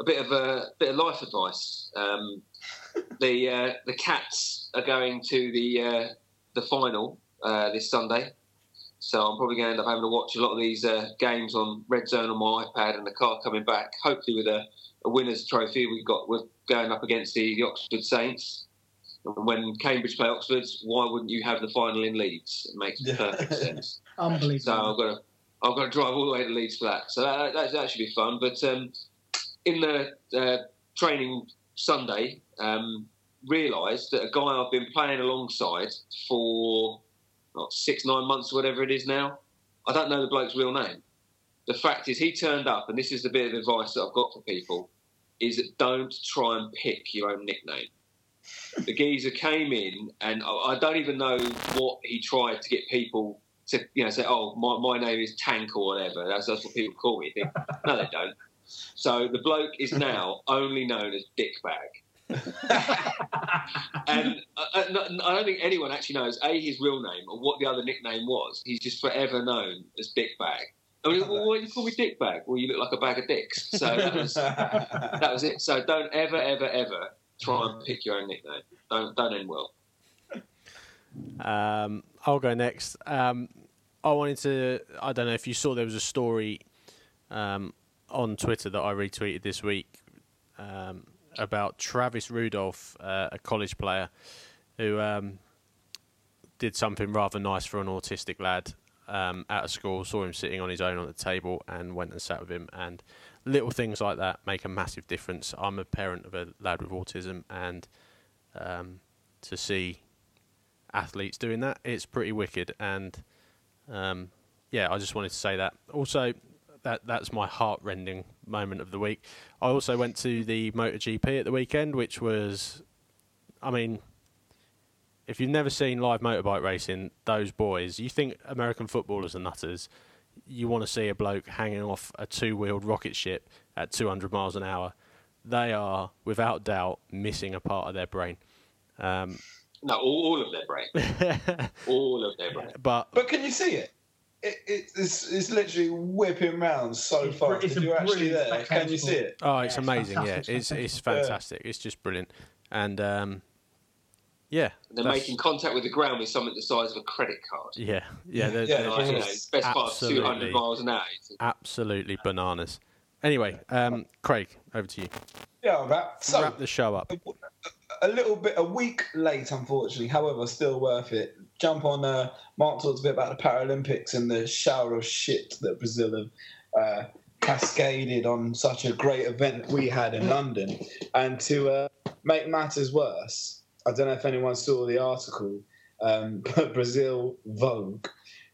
a bit of a bit of life advice. Um, the uh, the Cats are going to the uh, the final uh, this Sunday, so I'm probably going to end up having to watch a lot of these uh, games on Red Zone on my iPad, and the car coming back, hopefully with a, a winners' trophy. We've got we're going up against the, the Oxford Saints. And when Cambridge play Oxford, why wouldn't you have the final in Leeds? It makes Yeah. perfect *laughs* sense. Unbelievable. So I've got to I've got to drive all the way to Leeds for that. So that, that, that should be fun. But um, in the uh, training Sunday, um, realised that a guy I've been playing alongside for what, six nine months or whatever it is now. I don't know the bloke's real name. The fact is, he turned up, and this is the bit of advice that I've got for people: is that don't try and pick your own nickname. The geezer came in, and I don't even know what he tried to get people to, you know, say, "Oh, my, my name is Tank" or whatever. That's, that's what people call me. No, they don't. So the bloke is now only known as Dickbag. *laughs* and I, I, I don't think anyone actually knows a his real name or what the other nickname was. He's just forever known as Dickbag. I mean, well, why do you call me dick bag? Well, you look like a bag of dicks. So that was *laughs* that was it. So don't ever, ever, ever try and pick your own nickname. Don't don't end well. Um, I'll go next. Um, I wanted to. I don't know if you saw there was a story um, on Twitter that I retweeted this week um, about Travis Rudolph, uh, a college player who um, did something rather nice for an autistic lad um, at a school. Saw him sitting on his own on the table and went and sat with him. And little things like that make a massive difference. I'm a parent of a lad with autism, and um, to see athletes doing that, it's pretty wicked. And um, yeah, I just wanted to say that. Also, that that's my heart-rending moment of the week. I also went to the MotoGP at the weekend, which was, I mean, if you've never seen live motorbike racing, those boys, you think American footballers are nutters. You want to see a bloke hanging off a two-wheeled rocket ship at 200 miles an hour. They are, without doubt, missing a part of their brain. Um, No, all, all of their brain. *laughs* all of their brain. but But can you see it? It, it it's, it's literally whipping round so It's fast. br- it's you're actually there, can you see it? Oh, it's Yeah, it's amazing. Yeah, it's it's fantastic. fantastic. It's just brilliant, and um, yeah, They're making contact with the ground with something the size of a credit card. yeah, yeah. They're, Yeah, they're Like, you know, best part of 200 absolutely, miles an hour. absolutely bananas. Anyway, um, Craig, over to you. Yeah, that. So Wrap the show up. a little bit, a week late, unfortunately. However, still worth it. Jump on. Uh, Mark talked a bit about the Paralympics and the shower of shit that Brazil have uh, cascaded on such a great event we had in London. And to uh, make matters worse, I don't know if anyone saw the article, um, *laughs* but Brazil Vogue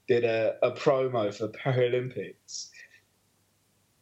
did a, a promo for Paralympics,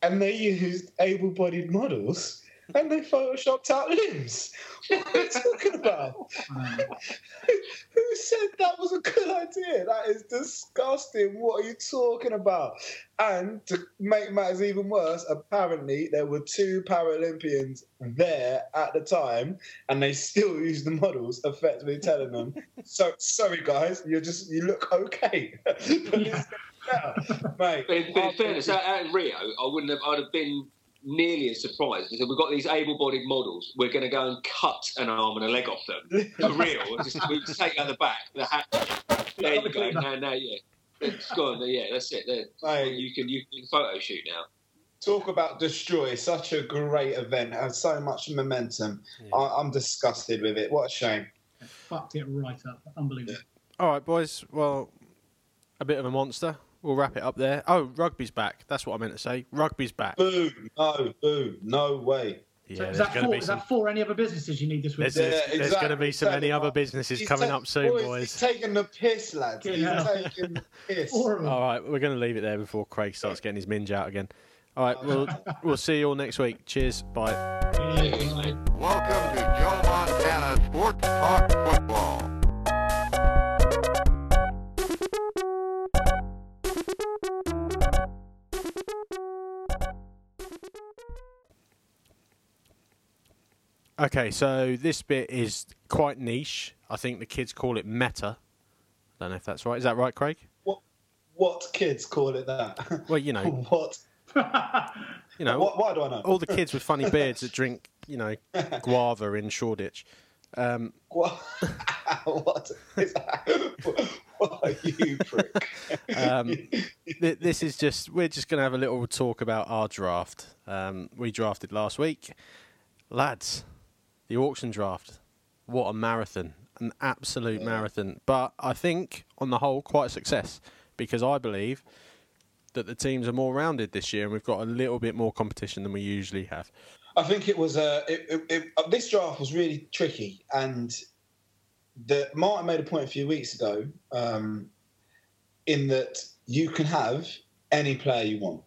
and they used able-bodied models and they photoshopped out limbs. What are you *laughs* talking about? *laughs* Who said that was a good idea? That is disgusting. What are you talking about? And to make matters even worse, apparently there were two Paralympians there at the time, and they still used the models, effectively telling them, *laughs* "So sorry, guys, you just you look okay." but it's better, mate. But in, in fairness, out, out in Rio, I wouldn't have. I'd have been nearly as surprised. Because we've got these able-bodied models. We're going to go and cut an arm and a leg off them for *laughs* real. Just, we just take out the back, the hat. There you go. Now, now, yeah. It's gone. Yeah, that's it. There. Mate. You can you can photo shoot now. Talk about destroy such a great event, has so much momentum. I, I'm disgusted with it. What a shame. fucked it right up. Unbelievable. All right, boys. Well, a bit of a monster. We'll wrap it up there. Oh, rugby's back. That's what I meant to say. Rugby's back. Boom, no, boom, no way. Yeah, so is that, going to four, be is some. that four any other businesses you need this week? There's, Yeah, there's, there's exactly. going to be some any Exactly. other businesses He's coming ta- up soon, boys, boys. He's taking the piss, lads. He's Yeah. taking the *laughs* piss. Four of them. All right, we're going to leave it there before Craig starts getting his minge out again. All right, we'll *laughs* we'll see you all next week. Cheers. Bye. Cheers. Welcome to Joe Montana Sports Talk Okay, so this bit is quite niche. I think the kids call it meta. I don't know if that's right. Is that right, Craig? What kids call it that? Well, you know, *laughs* what? *laughs* you know, what? Why do I know? all the kids with funny beards *laughs* that drink, you know, guava in Shoreditch. Um, What? what is that? what are you, prick? um, th- this is just we're just going to have a little talk about our draft. Um, we drafted last week, lads. The auction draft, what a marathon, an absolute marathon. But I think on the whole, quite a success because I believe that the teams are more rounded this year and we've got a little bit more competition than we usually have. I think it was uh, it, it, it, this draft was really tricky, and the Martin made a point a few weeks ago um, in that you can have any player you want.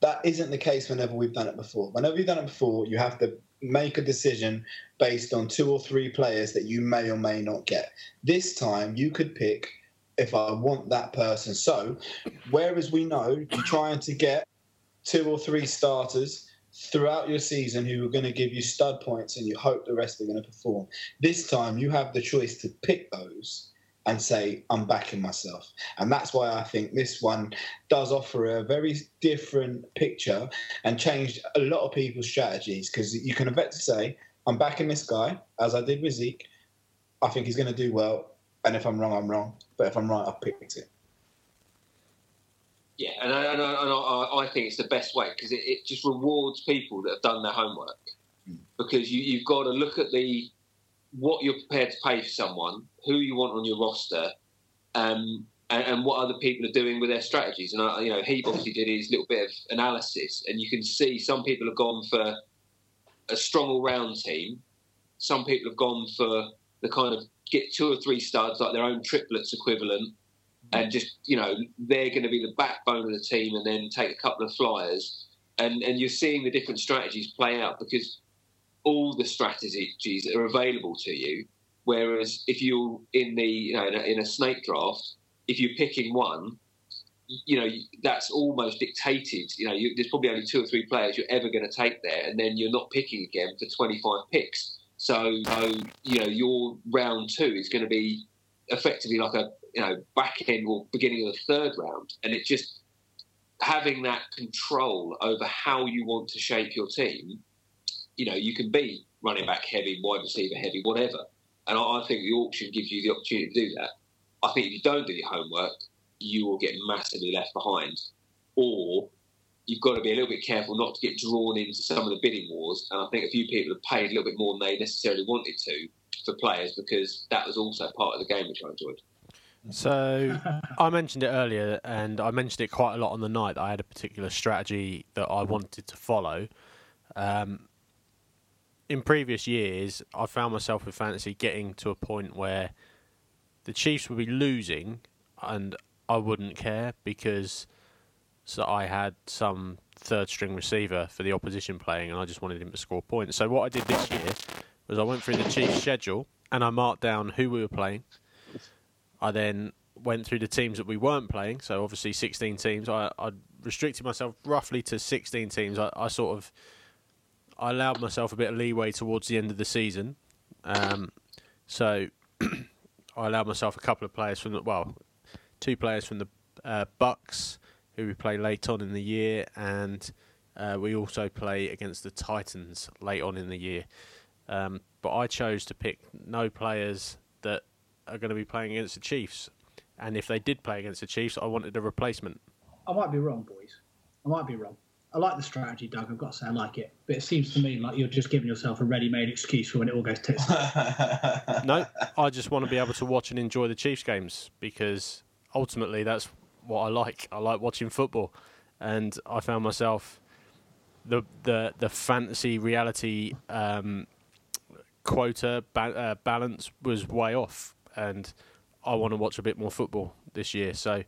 That isn't the case whenever we've done it before. Whenever you've done it before, you have to make a decision based on two or three players that you may or may not get. This time, you could pick if I want that person. So, whereas we know you're trying to get two or three starters throughout your season who are going to give you stud points and you hope the rest are going to perform. This time you have the choice to pick those and say, I'm backing myself. And that's why I think this one does offer a very different picture and changed a lot of people's strategies because you can bet to say, I'm backing this guy, as I did with Zeke. I think he's going to do well. And if I'm wrong, I'm wrong. But if I'm right, I've picked it. Yeah, and I, and I, and I, I think it's the best way because it, it just rewards people that have done their homework. Hmm. Because you, you've got to look at the what you're prepared to pay for someone, who you want on your roster, um, and, and what other people are doing with their strategies. And you know, he obviously did his little bit of analysis, and you can see some people have gone for a strong all-round team. Some people have gone for the kind of get two or three studs, like their own triplets equivalent, and just you know they're going to be the backbone of the team, and then take a couple of flyers, and and you're seeing the different strategies play out because all the strategies that are available to you. Whereas if you're in the you know in a, in a snake draft, if you're picking one, you know that's almost dictated. You know you, there's probably only two or three players you're ever going to take there, and then you're not picking again for 25 picks. So, so you know your round two is going to be effectively like a you know back end or beginning of the third round, and it just having that control over how you want to shape your team. You know, you can be running back heavy, wide receiver heavy, whatever. And I, I think the auction gives you the opportunity to do that. I think if you don't do your homework, you will get massively left behind, or you've got to be a little bit careful not to get drawn into some of the bidding wars. And I think a few people have paid a little bit more than they necessarily wanted to for players because that was also part of the game which I enjoyed. So *laughs* I mentioned it earlier, and I mentioned it quite a lot on the night that I had a particular strategy that I wanted to follow. Um, in previous years, I found myself with fantasy getting to a point where the Chiefs would be losing, and I wouldn't care because so I had some third string receiver for the opposition playing, and I just wanted him to score points. So what I did this year was I went through the Chiefs schedule and I marked down who we were playing. I then went through the teams that we weren't playing. So obviously 16 teams. I, I restricted myself roughly to 16 teams. I, I sort of I allowed myself a bit of leeway towards the end of the season. Um, so *clears throat* I allowed myself a couple of players from the well, two players from the uh, Bucks who we play late on in the year, and uh, we also play against the Titans late on in the year. Um, but I chose to pick no players that are going to be playing against the Chiefs, and if they did play against the Chiefs, I wanted a replacement. I might be wrong, boys. I might be wrong. I like the strategy, Doug. I've got to say I like it, but it seems to me like you're just giving yourself a ready-made excuse for when it all goes tits. up. *laughs* No, I just want to be able to watch and enjoy the Chiefs games because ultimately that's what I like. I like watching football, and I found myself the the the fantasy reality um, quota ba- uh, balance was way off, and I want to watch a bit more football this year. So.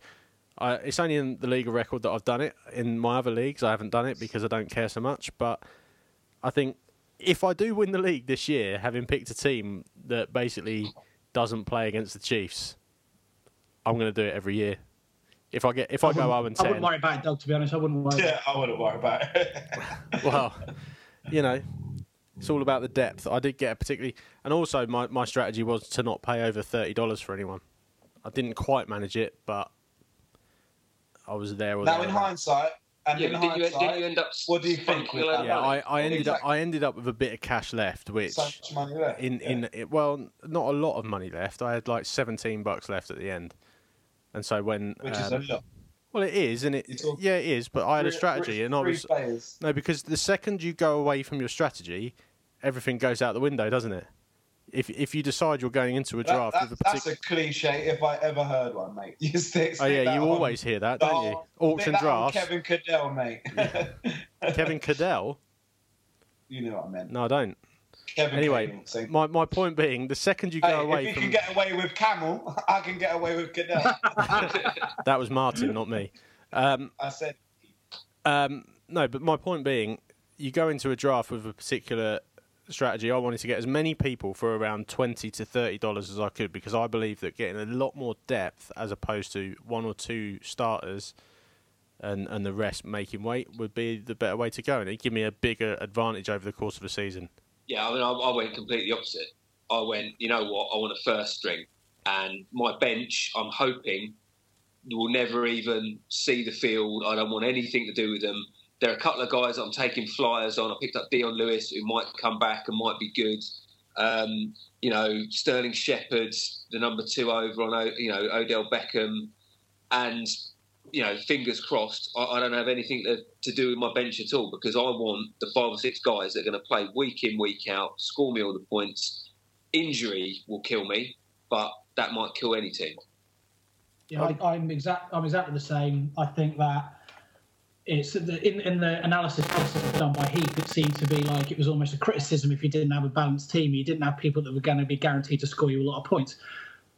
I, it's only in the league of record that I've done it. In my other leagues, I haven't done it because I don't care so much. But I think if I do win the league this year, having picked a team that basically doesn't play against the Chiefs, I'm going to do it every year. If I get if I, go wouldn't- 0 and I wouldn't worry about it, Doug. To be honest, I wouldn't worry. Yeah, I wouldn't worry about it. *laughs* well, you know, it's all about the depth. I did get a particularly, and also my, my strategy was to not pay over thirty dollars for anyone. I didn't quite manage it, but I was there. Or now, in hindsight, and Yeah, in didn't you, didn't you end up? what do you think spunking with a load that? of yeah. I, I ended up I ended up with a bit of cash left, which so much money left. in yeah. in it, well, not a lot of money left. I had like seventeen bucks left at the end, and so when which is a um, lot. well, it is, and it You're yeah, it is. But I had a strategy, three- and I was players. no because the second you go away from your strategy, everything goes out the window, doesn't it? If if you decide you're going into a draft that- with a that's particular, a cliche if I ever heard one, mate. *laughs* You stick, oh yeah, you on. always hear that, don't you? Auction stick that on drafts. Kevin Cadell, mate. Kevin Cadell. *laughs* you know what I meant. No, I don't. Kevin Anyway, so- my my point being, the second you go Hey, away if you from can get away with Camel, *laughs* I can get away with Cadell. that was Martin, not me. Um, I said, Um, no, but my point being, you go into a draft with a particular strategy. I wanted to get as many people for around twenty to thirty dollars as I could because I believe that getting a lot more depth as opposed to one or two starters and and the rest making weight would be the better way to go, and it'd give me a bigger advantage over the course of a season. Yeah, I mean, I, I went completely opposite. I went, you know what? I want a first string, and my bench. I'm hoping will never even see the field. I don't want anything to do with them. There are a couple of guys I'm taking flyers on. I picked up Dion Lewis, who might come back and might be good. Um, you know, Sterling Shepard, the number two over on, you know, Odell Beckham, and you know, fingers crossed. I, I don't have anything to, to do with my bench at all because I want the five or six guys that are going to play week in, week out, score me all the points. Injury will kill me, but that might kill any team. Yeah, I, I'm exact. I'm exactly the same. I think that it's the, in in the analysis process done by Heath. It seemed to be like it was almost a criticism if you didn't have a balanced team, you didn't have people that were going to be guaranteed to score you a lot of points.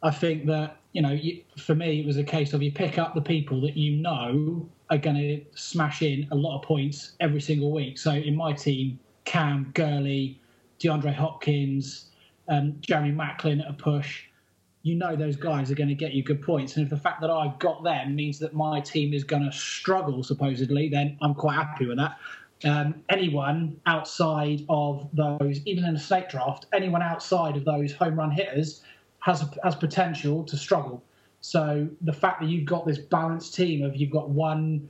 I think that you know, you, for me, it was a case of you pick up the people that you know are going to smash in a lot of points every single week. So in my team, Cam, Gurley, DeAndre Hopkins, um, Jeremy Maclin at a push you know those guys are going to get you good points. And if the fact that I've got them means that my team is going to struggle, supposedly, then I'm quite happy with that. Um, anyone outside of those, even in a snake draft, anyone outside of those home run hitters has has potential to struggle. So the fact that you've got this balanced team of you've got one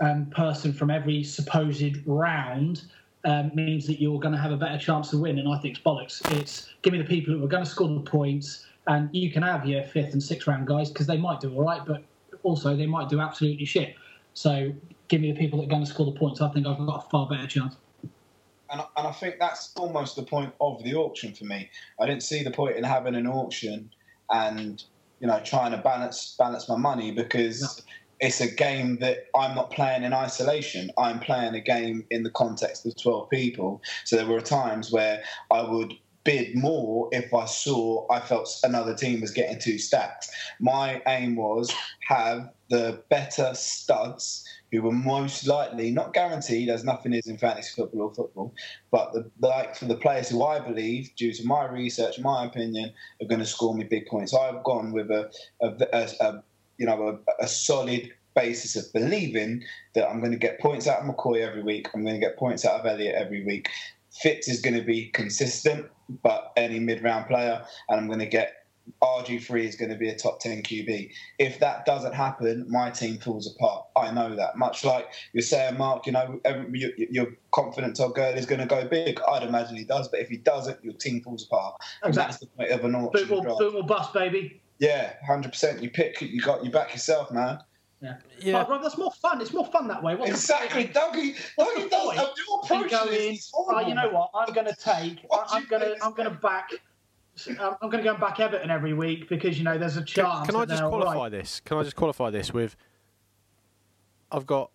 um, person from every supposed round um, means that you're going to have a better chance to win. And I think it's bollocks. It's give me the people who are going to score the points, and you can have your fifth and sixth round guys because they might do all right, but also they might do absolutely shit. So give me the people that are going to score the points. I think I've got a far better chance. and, and I think that's almost the point of the auction for me. I didn't see the point in having an auction and you know trying to balance balance my money because it's a game that I'm not playing in isolation. I'm playing a game in the context of 12 people. So there were times where I would bid more if I saw I felt another team was getting too stacked. My aim was have the better studs who were most likely, not guaranteed, as nothing is in fantasy football or football, but the, like for the players who I believe, due to my research, my opinion, are going to score me big points. I've gone with a, a, a, a you know a, a solid basis of believing that I'm going to get points out of McCoy every week. I'm going to get points out of Elliott every week. Fitz is going to be consistent, but any mid-round player, and I'm going to get RG3 is going to be a top 10 QB. If that doesn't happen, my team falls apart. I know that. Much like you're saying, Mark, you know, you're confident Todd Gurley is going to go big. I'd imagine he does, but if he doesn't, your team falls apart. And that's the point of an auction. Boom or, draft. boom or bust, baby. Yeah, hundred percent. You pick, you got, you back yourself, man. Yeah. Yeah. Oh, right, that's more fun. It's more fun that way. What's Exactly, point? Dougie. What's the Dougie does. point? Your And approach go to in, is horrible. Uh, you know what? I'm going to take. What I'm going to. I'm going to back. I'm I'm going to go and back Everton every week because you know there's a chance. can I just qualify right. this? Can I just qualify this with? I've got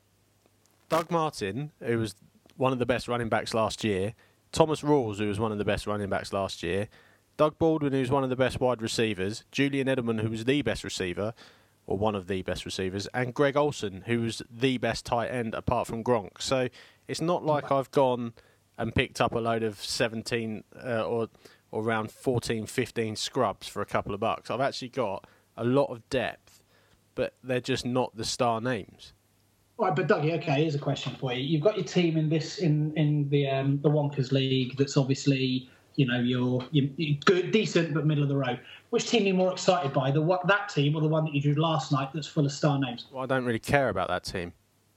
Doug Martin, who was one of the best running backs last year. Thomas Rawls, who was one of the best running backs last year. Doug Baldwin, who's one of the best wide receivers. Julian Edelman, who was the best receiver, or one of the best receivers, and Greg Olsen, who was the best tight end apart from Gronk. So it's not like I've gone and picked up a load of 17 uh, or or around 14, 15 scrubs for a couple of bucks. I've actually got a lot of depth, but they're just not the star names. All right, but Dougie, okay, here's a question for you. You've got your team in this in in the um, the Wonkers League. That's obviously you know you're, you're good, decent, but middle of the road. Which team are you more excited by? The what that team or the one that you drew last night that's full of star names? Well, I don't really care about that team.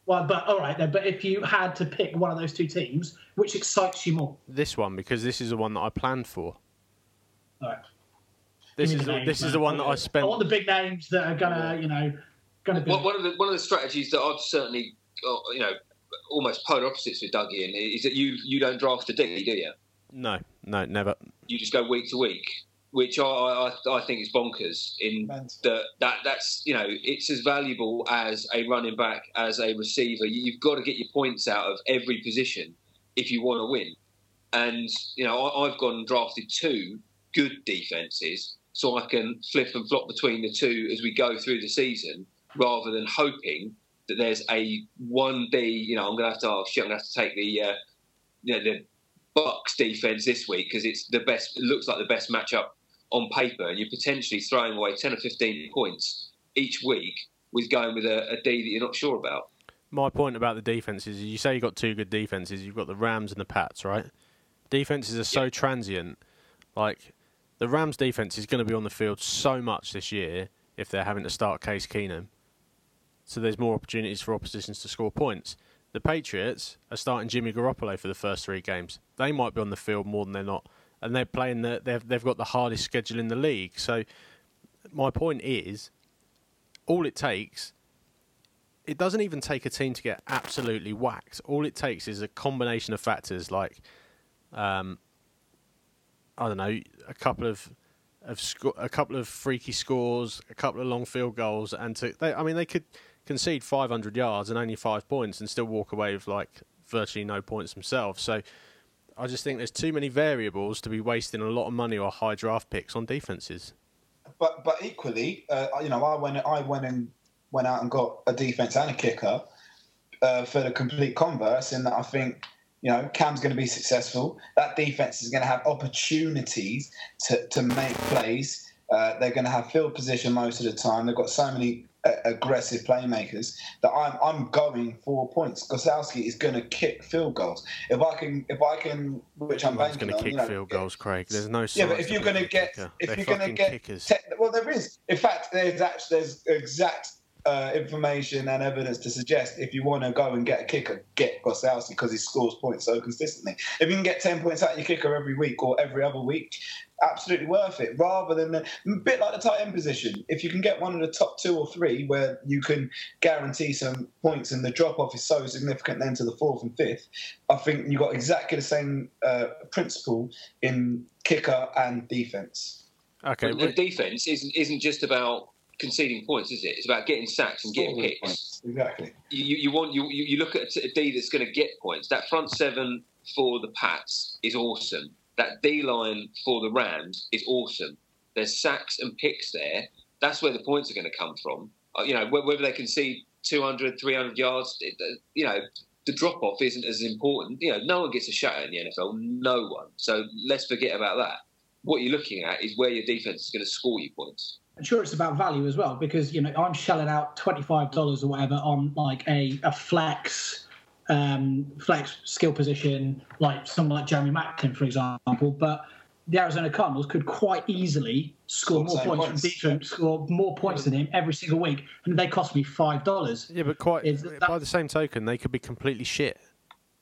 Well, but all right then. But if you had to pick one of those two teams, which excites you more? This one because this is the one that I planned for. All right. This is the, names, this is the one that I spent. I spent. want the big names that are gonna, you know, gonna be. One one of the one of the strategies that I've certainly, uh, you know, almost polar opposites with Dougie in is that you you don't draft a D, do you? No, no, never. You just go week to week, which I I, I think is bonkers. In Mental. that that that's you know it's as valuable as a running back as a receiver. You've got to get your points out of every position if you want to win. And you know I, I've gone and drafted two good defenses so I can flip and flop between the two as we go through the season, rather than hoping that there's a one D. You know I'm going to have to oh shit I'm going to have to take the uh, you know the Bucks defense this week because it's the best. It looks like the best matchup on paper, and you're potentially throwing away ten or fifteen points each week with going with a, a D that you're not sure about. My point about the defenses is you say you've got two good defenses. You've got the Rams and the Pats, right? Defenses are so Yeah. transient. Like the Rams defense is going to be on the field so much this year if they're having to start Case Keenum. So there's more opportunities for oppositions to score points. The Patriots are starting Jimmy Garoppolo for the first three games. They might be on the field more than they're not, and they're playing the they've they've got the hardest schedule in the league. So my point is, all it takes it doesn't even take a team to get absolutely whacked. All it takes is a combination of factors like, um, I don't know, a couple of of sco- a couple of freaky scores, a couple of long field goals, and to they, I mean they could concede 500 yards and only five points and still walk away with like virtually no points themselves. So I just think there's too many variables to be wasting a lot of money or high draft picks on defenses. But but equally, uh, you know, I went I went and went out and got a defense and a kicker uh, for the complete converse. In that I think you know Cam's going to be successful. That defense is going to have opportunities to to make plays. Uh, they're going to have field position most of the time. They've got so many aggressive playmakers that I'm I'm going for points. Gostkowski is going to kick field goals. If I can if I can, which I'm going to kick you know, field goals, Craig. There's no. yeah, but if you're going to get, kicker. if They're you're going to get, kickers. te- well, there is. In fact, there's actually there's exact uh, information and evidence to suggest if you want to go and get a kicker, get Gostkowski because he scores points so consistently. If you can get ten points out of your kicker every week or every other week, absolutely worth it. Rather than the, a bit like the tight end position, if you can get one of the top two or three where you can guarantee some points and the drop off is so significant then to the fourth and fifth, I think you've got exactly the same uh, principle in kicker and defense. Okay, But the defense isn't isn't just about conceding points, is it? It's about getting sacks and getting Scoring picks. points. Exactly. you, you you want you, you you look at a D that's going to get points. That front seven for the Pats is awesome. That D line for the Rams is awesome. There's sacks and picks there. That's where the points are going to come from. Uh, you know, whether they can see 200, 300 yards, uh, you know, the drop off isn't as important. You know, no one gets a shot in the NFL. No one. So let's forget about that. What you're looking at is where your defense is going to score you points. I'm sure it's about value as well because you know I'm shelling out twenty five dollars or whatever on like a, a flex um, flex skill position like someone like Jeremy Maclin for example, but the Arizona Cardinals could quite easily score Score more points, points. from defense, score more points than him every single week, and they cost me five dollars. yeah, but quite Is that- by the same token, they could be completely shit.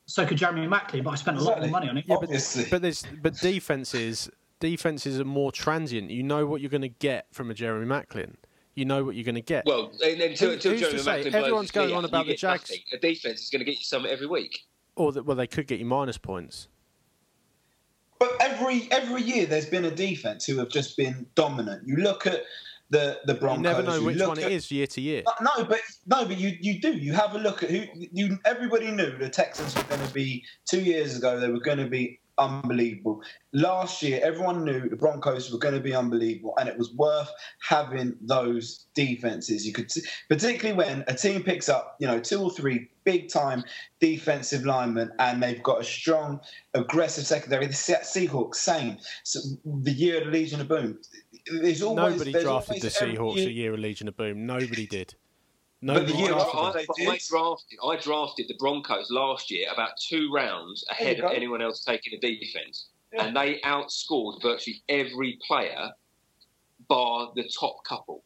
So could Jeremy Maclin, but I spent a lot more Exactly. money on it. Yeah, but, but there's but defenses defenses are more transient. You know what you're going to get from a Jeremy Maclin. You know what you're going to get. Well, and until, Who- until who's to say? Maclin Everyone's going on about the Jags. nothing. A defense is going to get you something every week. or that, well, they could get you minus points. But every every year there's been a defense who have just been dominant. You look at the the Broncos. You never know which one it at- is year to year. No, but no, but you you do. You have a look at who you. Everybody knew the Texans were going to be two years ago. They were going to be unbelievable. Last year, everyone knew the Broncos were going to be unbelievable, and it was worth having those defenses. You could, see, particularly when a team picks up, you know, two or three big time defensive linemen, and they've got a strong, aggressive secondary. The Seahawks, same. So the year of the Legion of Boom. There's always Nobody there's drafted the always every Seahawks year- a year of Legion of Boom. Nobody did. But the year I, after I, they I drafted, I drafted the Broncos last year about two rounds ahead of anyone else taking a defense, Yeah. and they outscored virtually every player, bar the top couple.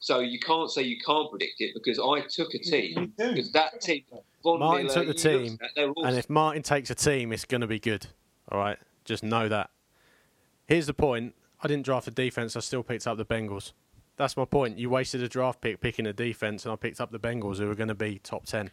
So you can't say you can't predict it because I took a You team do. because that team. Von Martin Miller, took the team, at, they were all And if Martin takes a team, it's going to be good. All right, just know that. Here's the point: I didn't draft a defense. I still picked up the Bengals. That's my point. You wasted a draft pick picking a defense, and I picked up the Bengals, who are going to be top ten.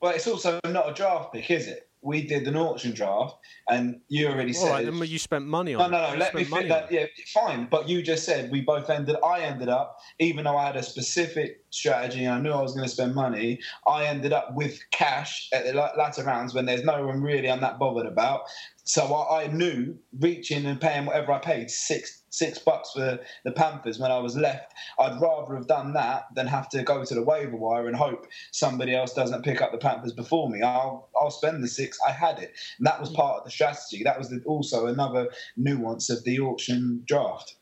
Well, it's also not a draft pick, is it? We did an auction draft, and you already All said. right, you spent money on. no, it. no, no. Let me fit that. Yeah, fine. But you just said we both ended. I ended up, even though I had a specific strategy and I knew I was going to spend money. I ended up with cash at the latter rounds when there's no one really I'm that bothered about. So I, I knew reaching and paying whatever I paid six six bucks for the Panthers when I was left. I'd rather have done that than have to go to the waiver wire and hope somebody else doesn't pick up the Panthers before me. I'll I'll spend the six. I had it, and that was part of the strategy. That was the, also another nuance of the auction draft.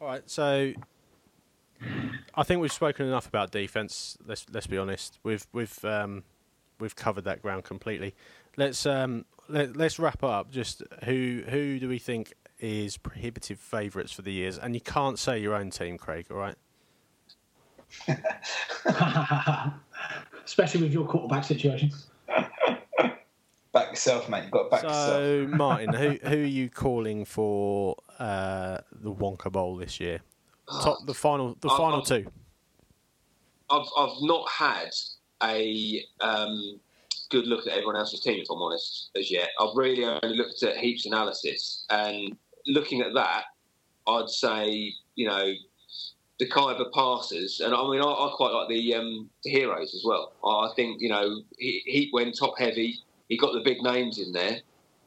All right, so I think we've spoken enough about defense. Let's let's be honest. We've we've um, we've covered that ground completely. Let's um, let, let's wrap up. Just who who do we think is prohibitive favourites for the years? And you can't say your own team, Craig. All right. *laughs* Especially with your quarterback situation. *laughs* Back yourself, mate. You've got to back yourself. So *laughs* Martin, who who are you calling for uh, the Wonka Bowl this year? Top the final the I've- final I've- two. I've I've not had a um, good look at everyone else's team, if I'm honest, as yet. I've really only looked at Heath's analysis, and looking at that, I'd say you know the Khyber passes, and I mean I, I quite like the um, the heroes as well. I think you know he, he went top heavy. He got the big names in there,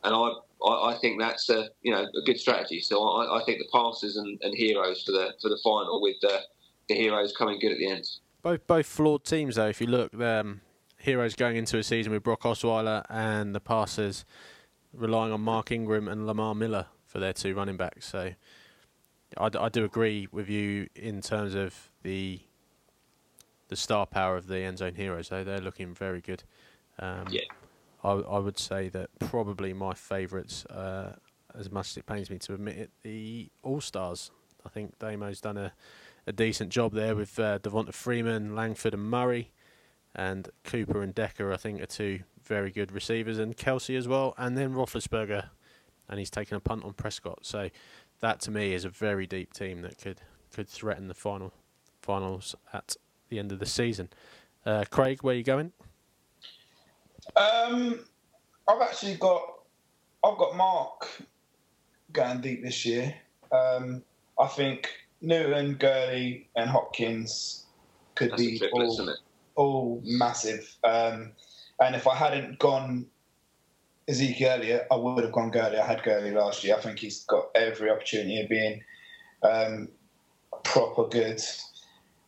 and I. I I think that's a you know a good strategy. So I, I think the passes and, and heroes for the for the final with the, the heroes coming good at the end. Both both flawed teams though. If you look, um, Heroes going into a season with Brock Osweiler and the passers relying on Mark Ingram and Lamar Miller for their two running backs. So I, d- I do agree with you in terms of the the star power of the end zone heroes. Though they're looking very good. Um, Yeah. I, I would say that probably my favourites, uh, as much as it pains me to admit it, the All Stars. I think Damo's done a, a decent job there with uh, Devonta Freeman, Langford, and Murray, and Cooper and Decker. I think are two very good receivers, and Kelce as well, and then Roethlisberger, and he's taken a punt on Prescott. So that to me is a very deep team that could could threaten the final finals at the end of the season. Uh, Craig, where are you going? Um, I've actually got I've got Mark going deep this year. Um, I think Newton, Gurley, and Hopkins could That's be triplet, all, all massive. Um, and if I hadn't gone Ezekiel Elliott, I would have gone Gurley. I had Gurley last year. I think he's got every opportunity of being um, proper good.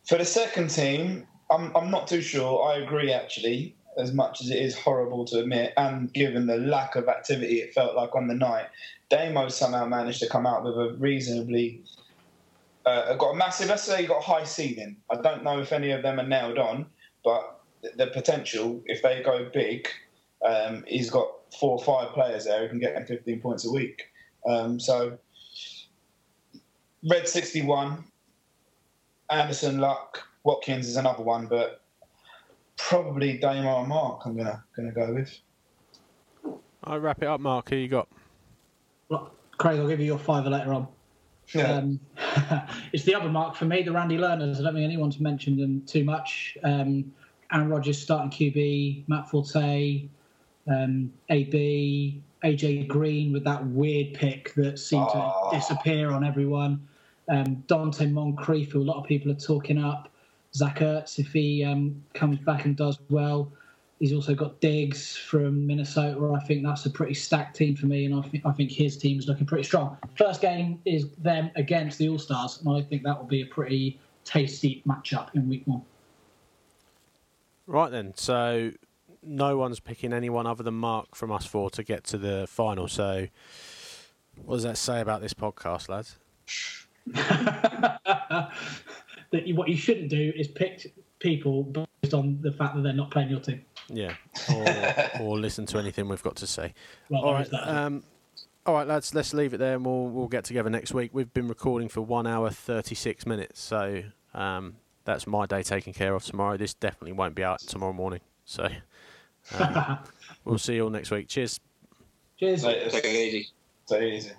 For the second team, I'm, I'm not too sure. I agree, actually, as much as it is horrible to admit, and given the lack of activity it felt like on the night, Damo somehow managed to come out with a reasonably. Uh, got a massive, let's say, got a high ceiling. I don't know if any of them are nailed on, but the, potential, if they go big, um, he's got four or five players there who can get him 15 points a week. Um, so, Red 61, Anderson, Luck, Watkins is another one, but probably Damo and Mark. I'm gonna gonna go with. I'll wrap it up, Mark. Who you got? Well, Craig, I'll give you your fiver later on. Yeah. Um, *laughs* it's the other mark for me, the Randy Learners. I don't think anyone's mentioned them too much. Um, Aaron Rodgers starting QB, Matt Forte, um, AB, AJ Green with that weird pick that seemed Oh. to disappear on everyone. Um, Donte Moncrief, who a lot of people are talking up. Zach Ertz, if he um, comes back and does well. He's also got Diggs from Minnesota. I think that's a pretty stacked team for me, and I think I think his team's looking pretty strong. First game is them against the All Stars, and I think that will be a pretty tasty matchup in Week One. Right then, so no one's picking anyone other than Mark from us four to get to the final. So, what does that say about this podcast, lads? *laughs* that you, what you shouldn't do is pick people based on the fact that they're not playing your team. Yeah, or, or listen to anything we've got to say. Well, All right, um, all right, lads. Let's leave it there, and we'll we'll get together next week. We've been recording for one hour thirty six minutes, so um, that's my day taken care of tomorrow. This definitely won't be out tomorrow morning. So um, we'll see you all next week. Cheers. Cheers. Latest. Take it easy. Take it easy.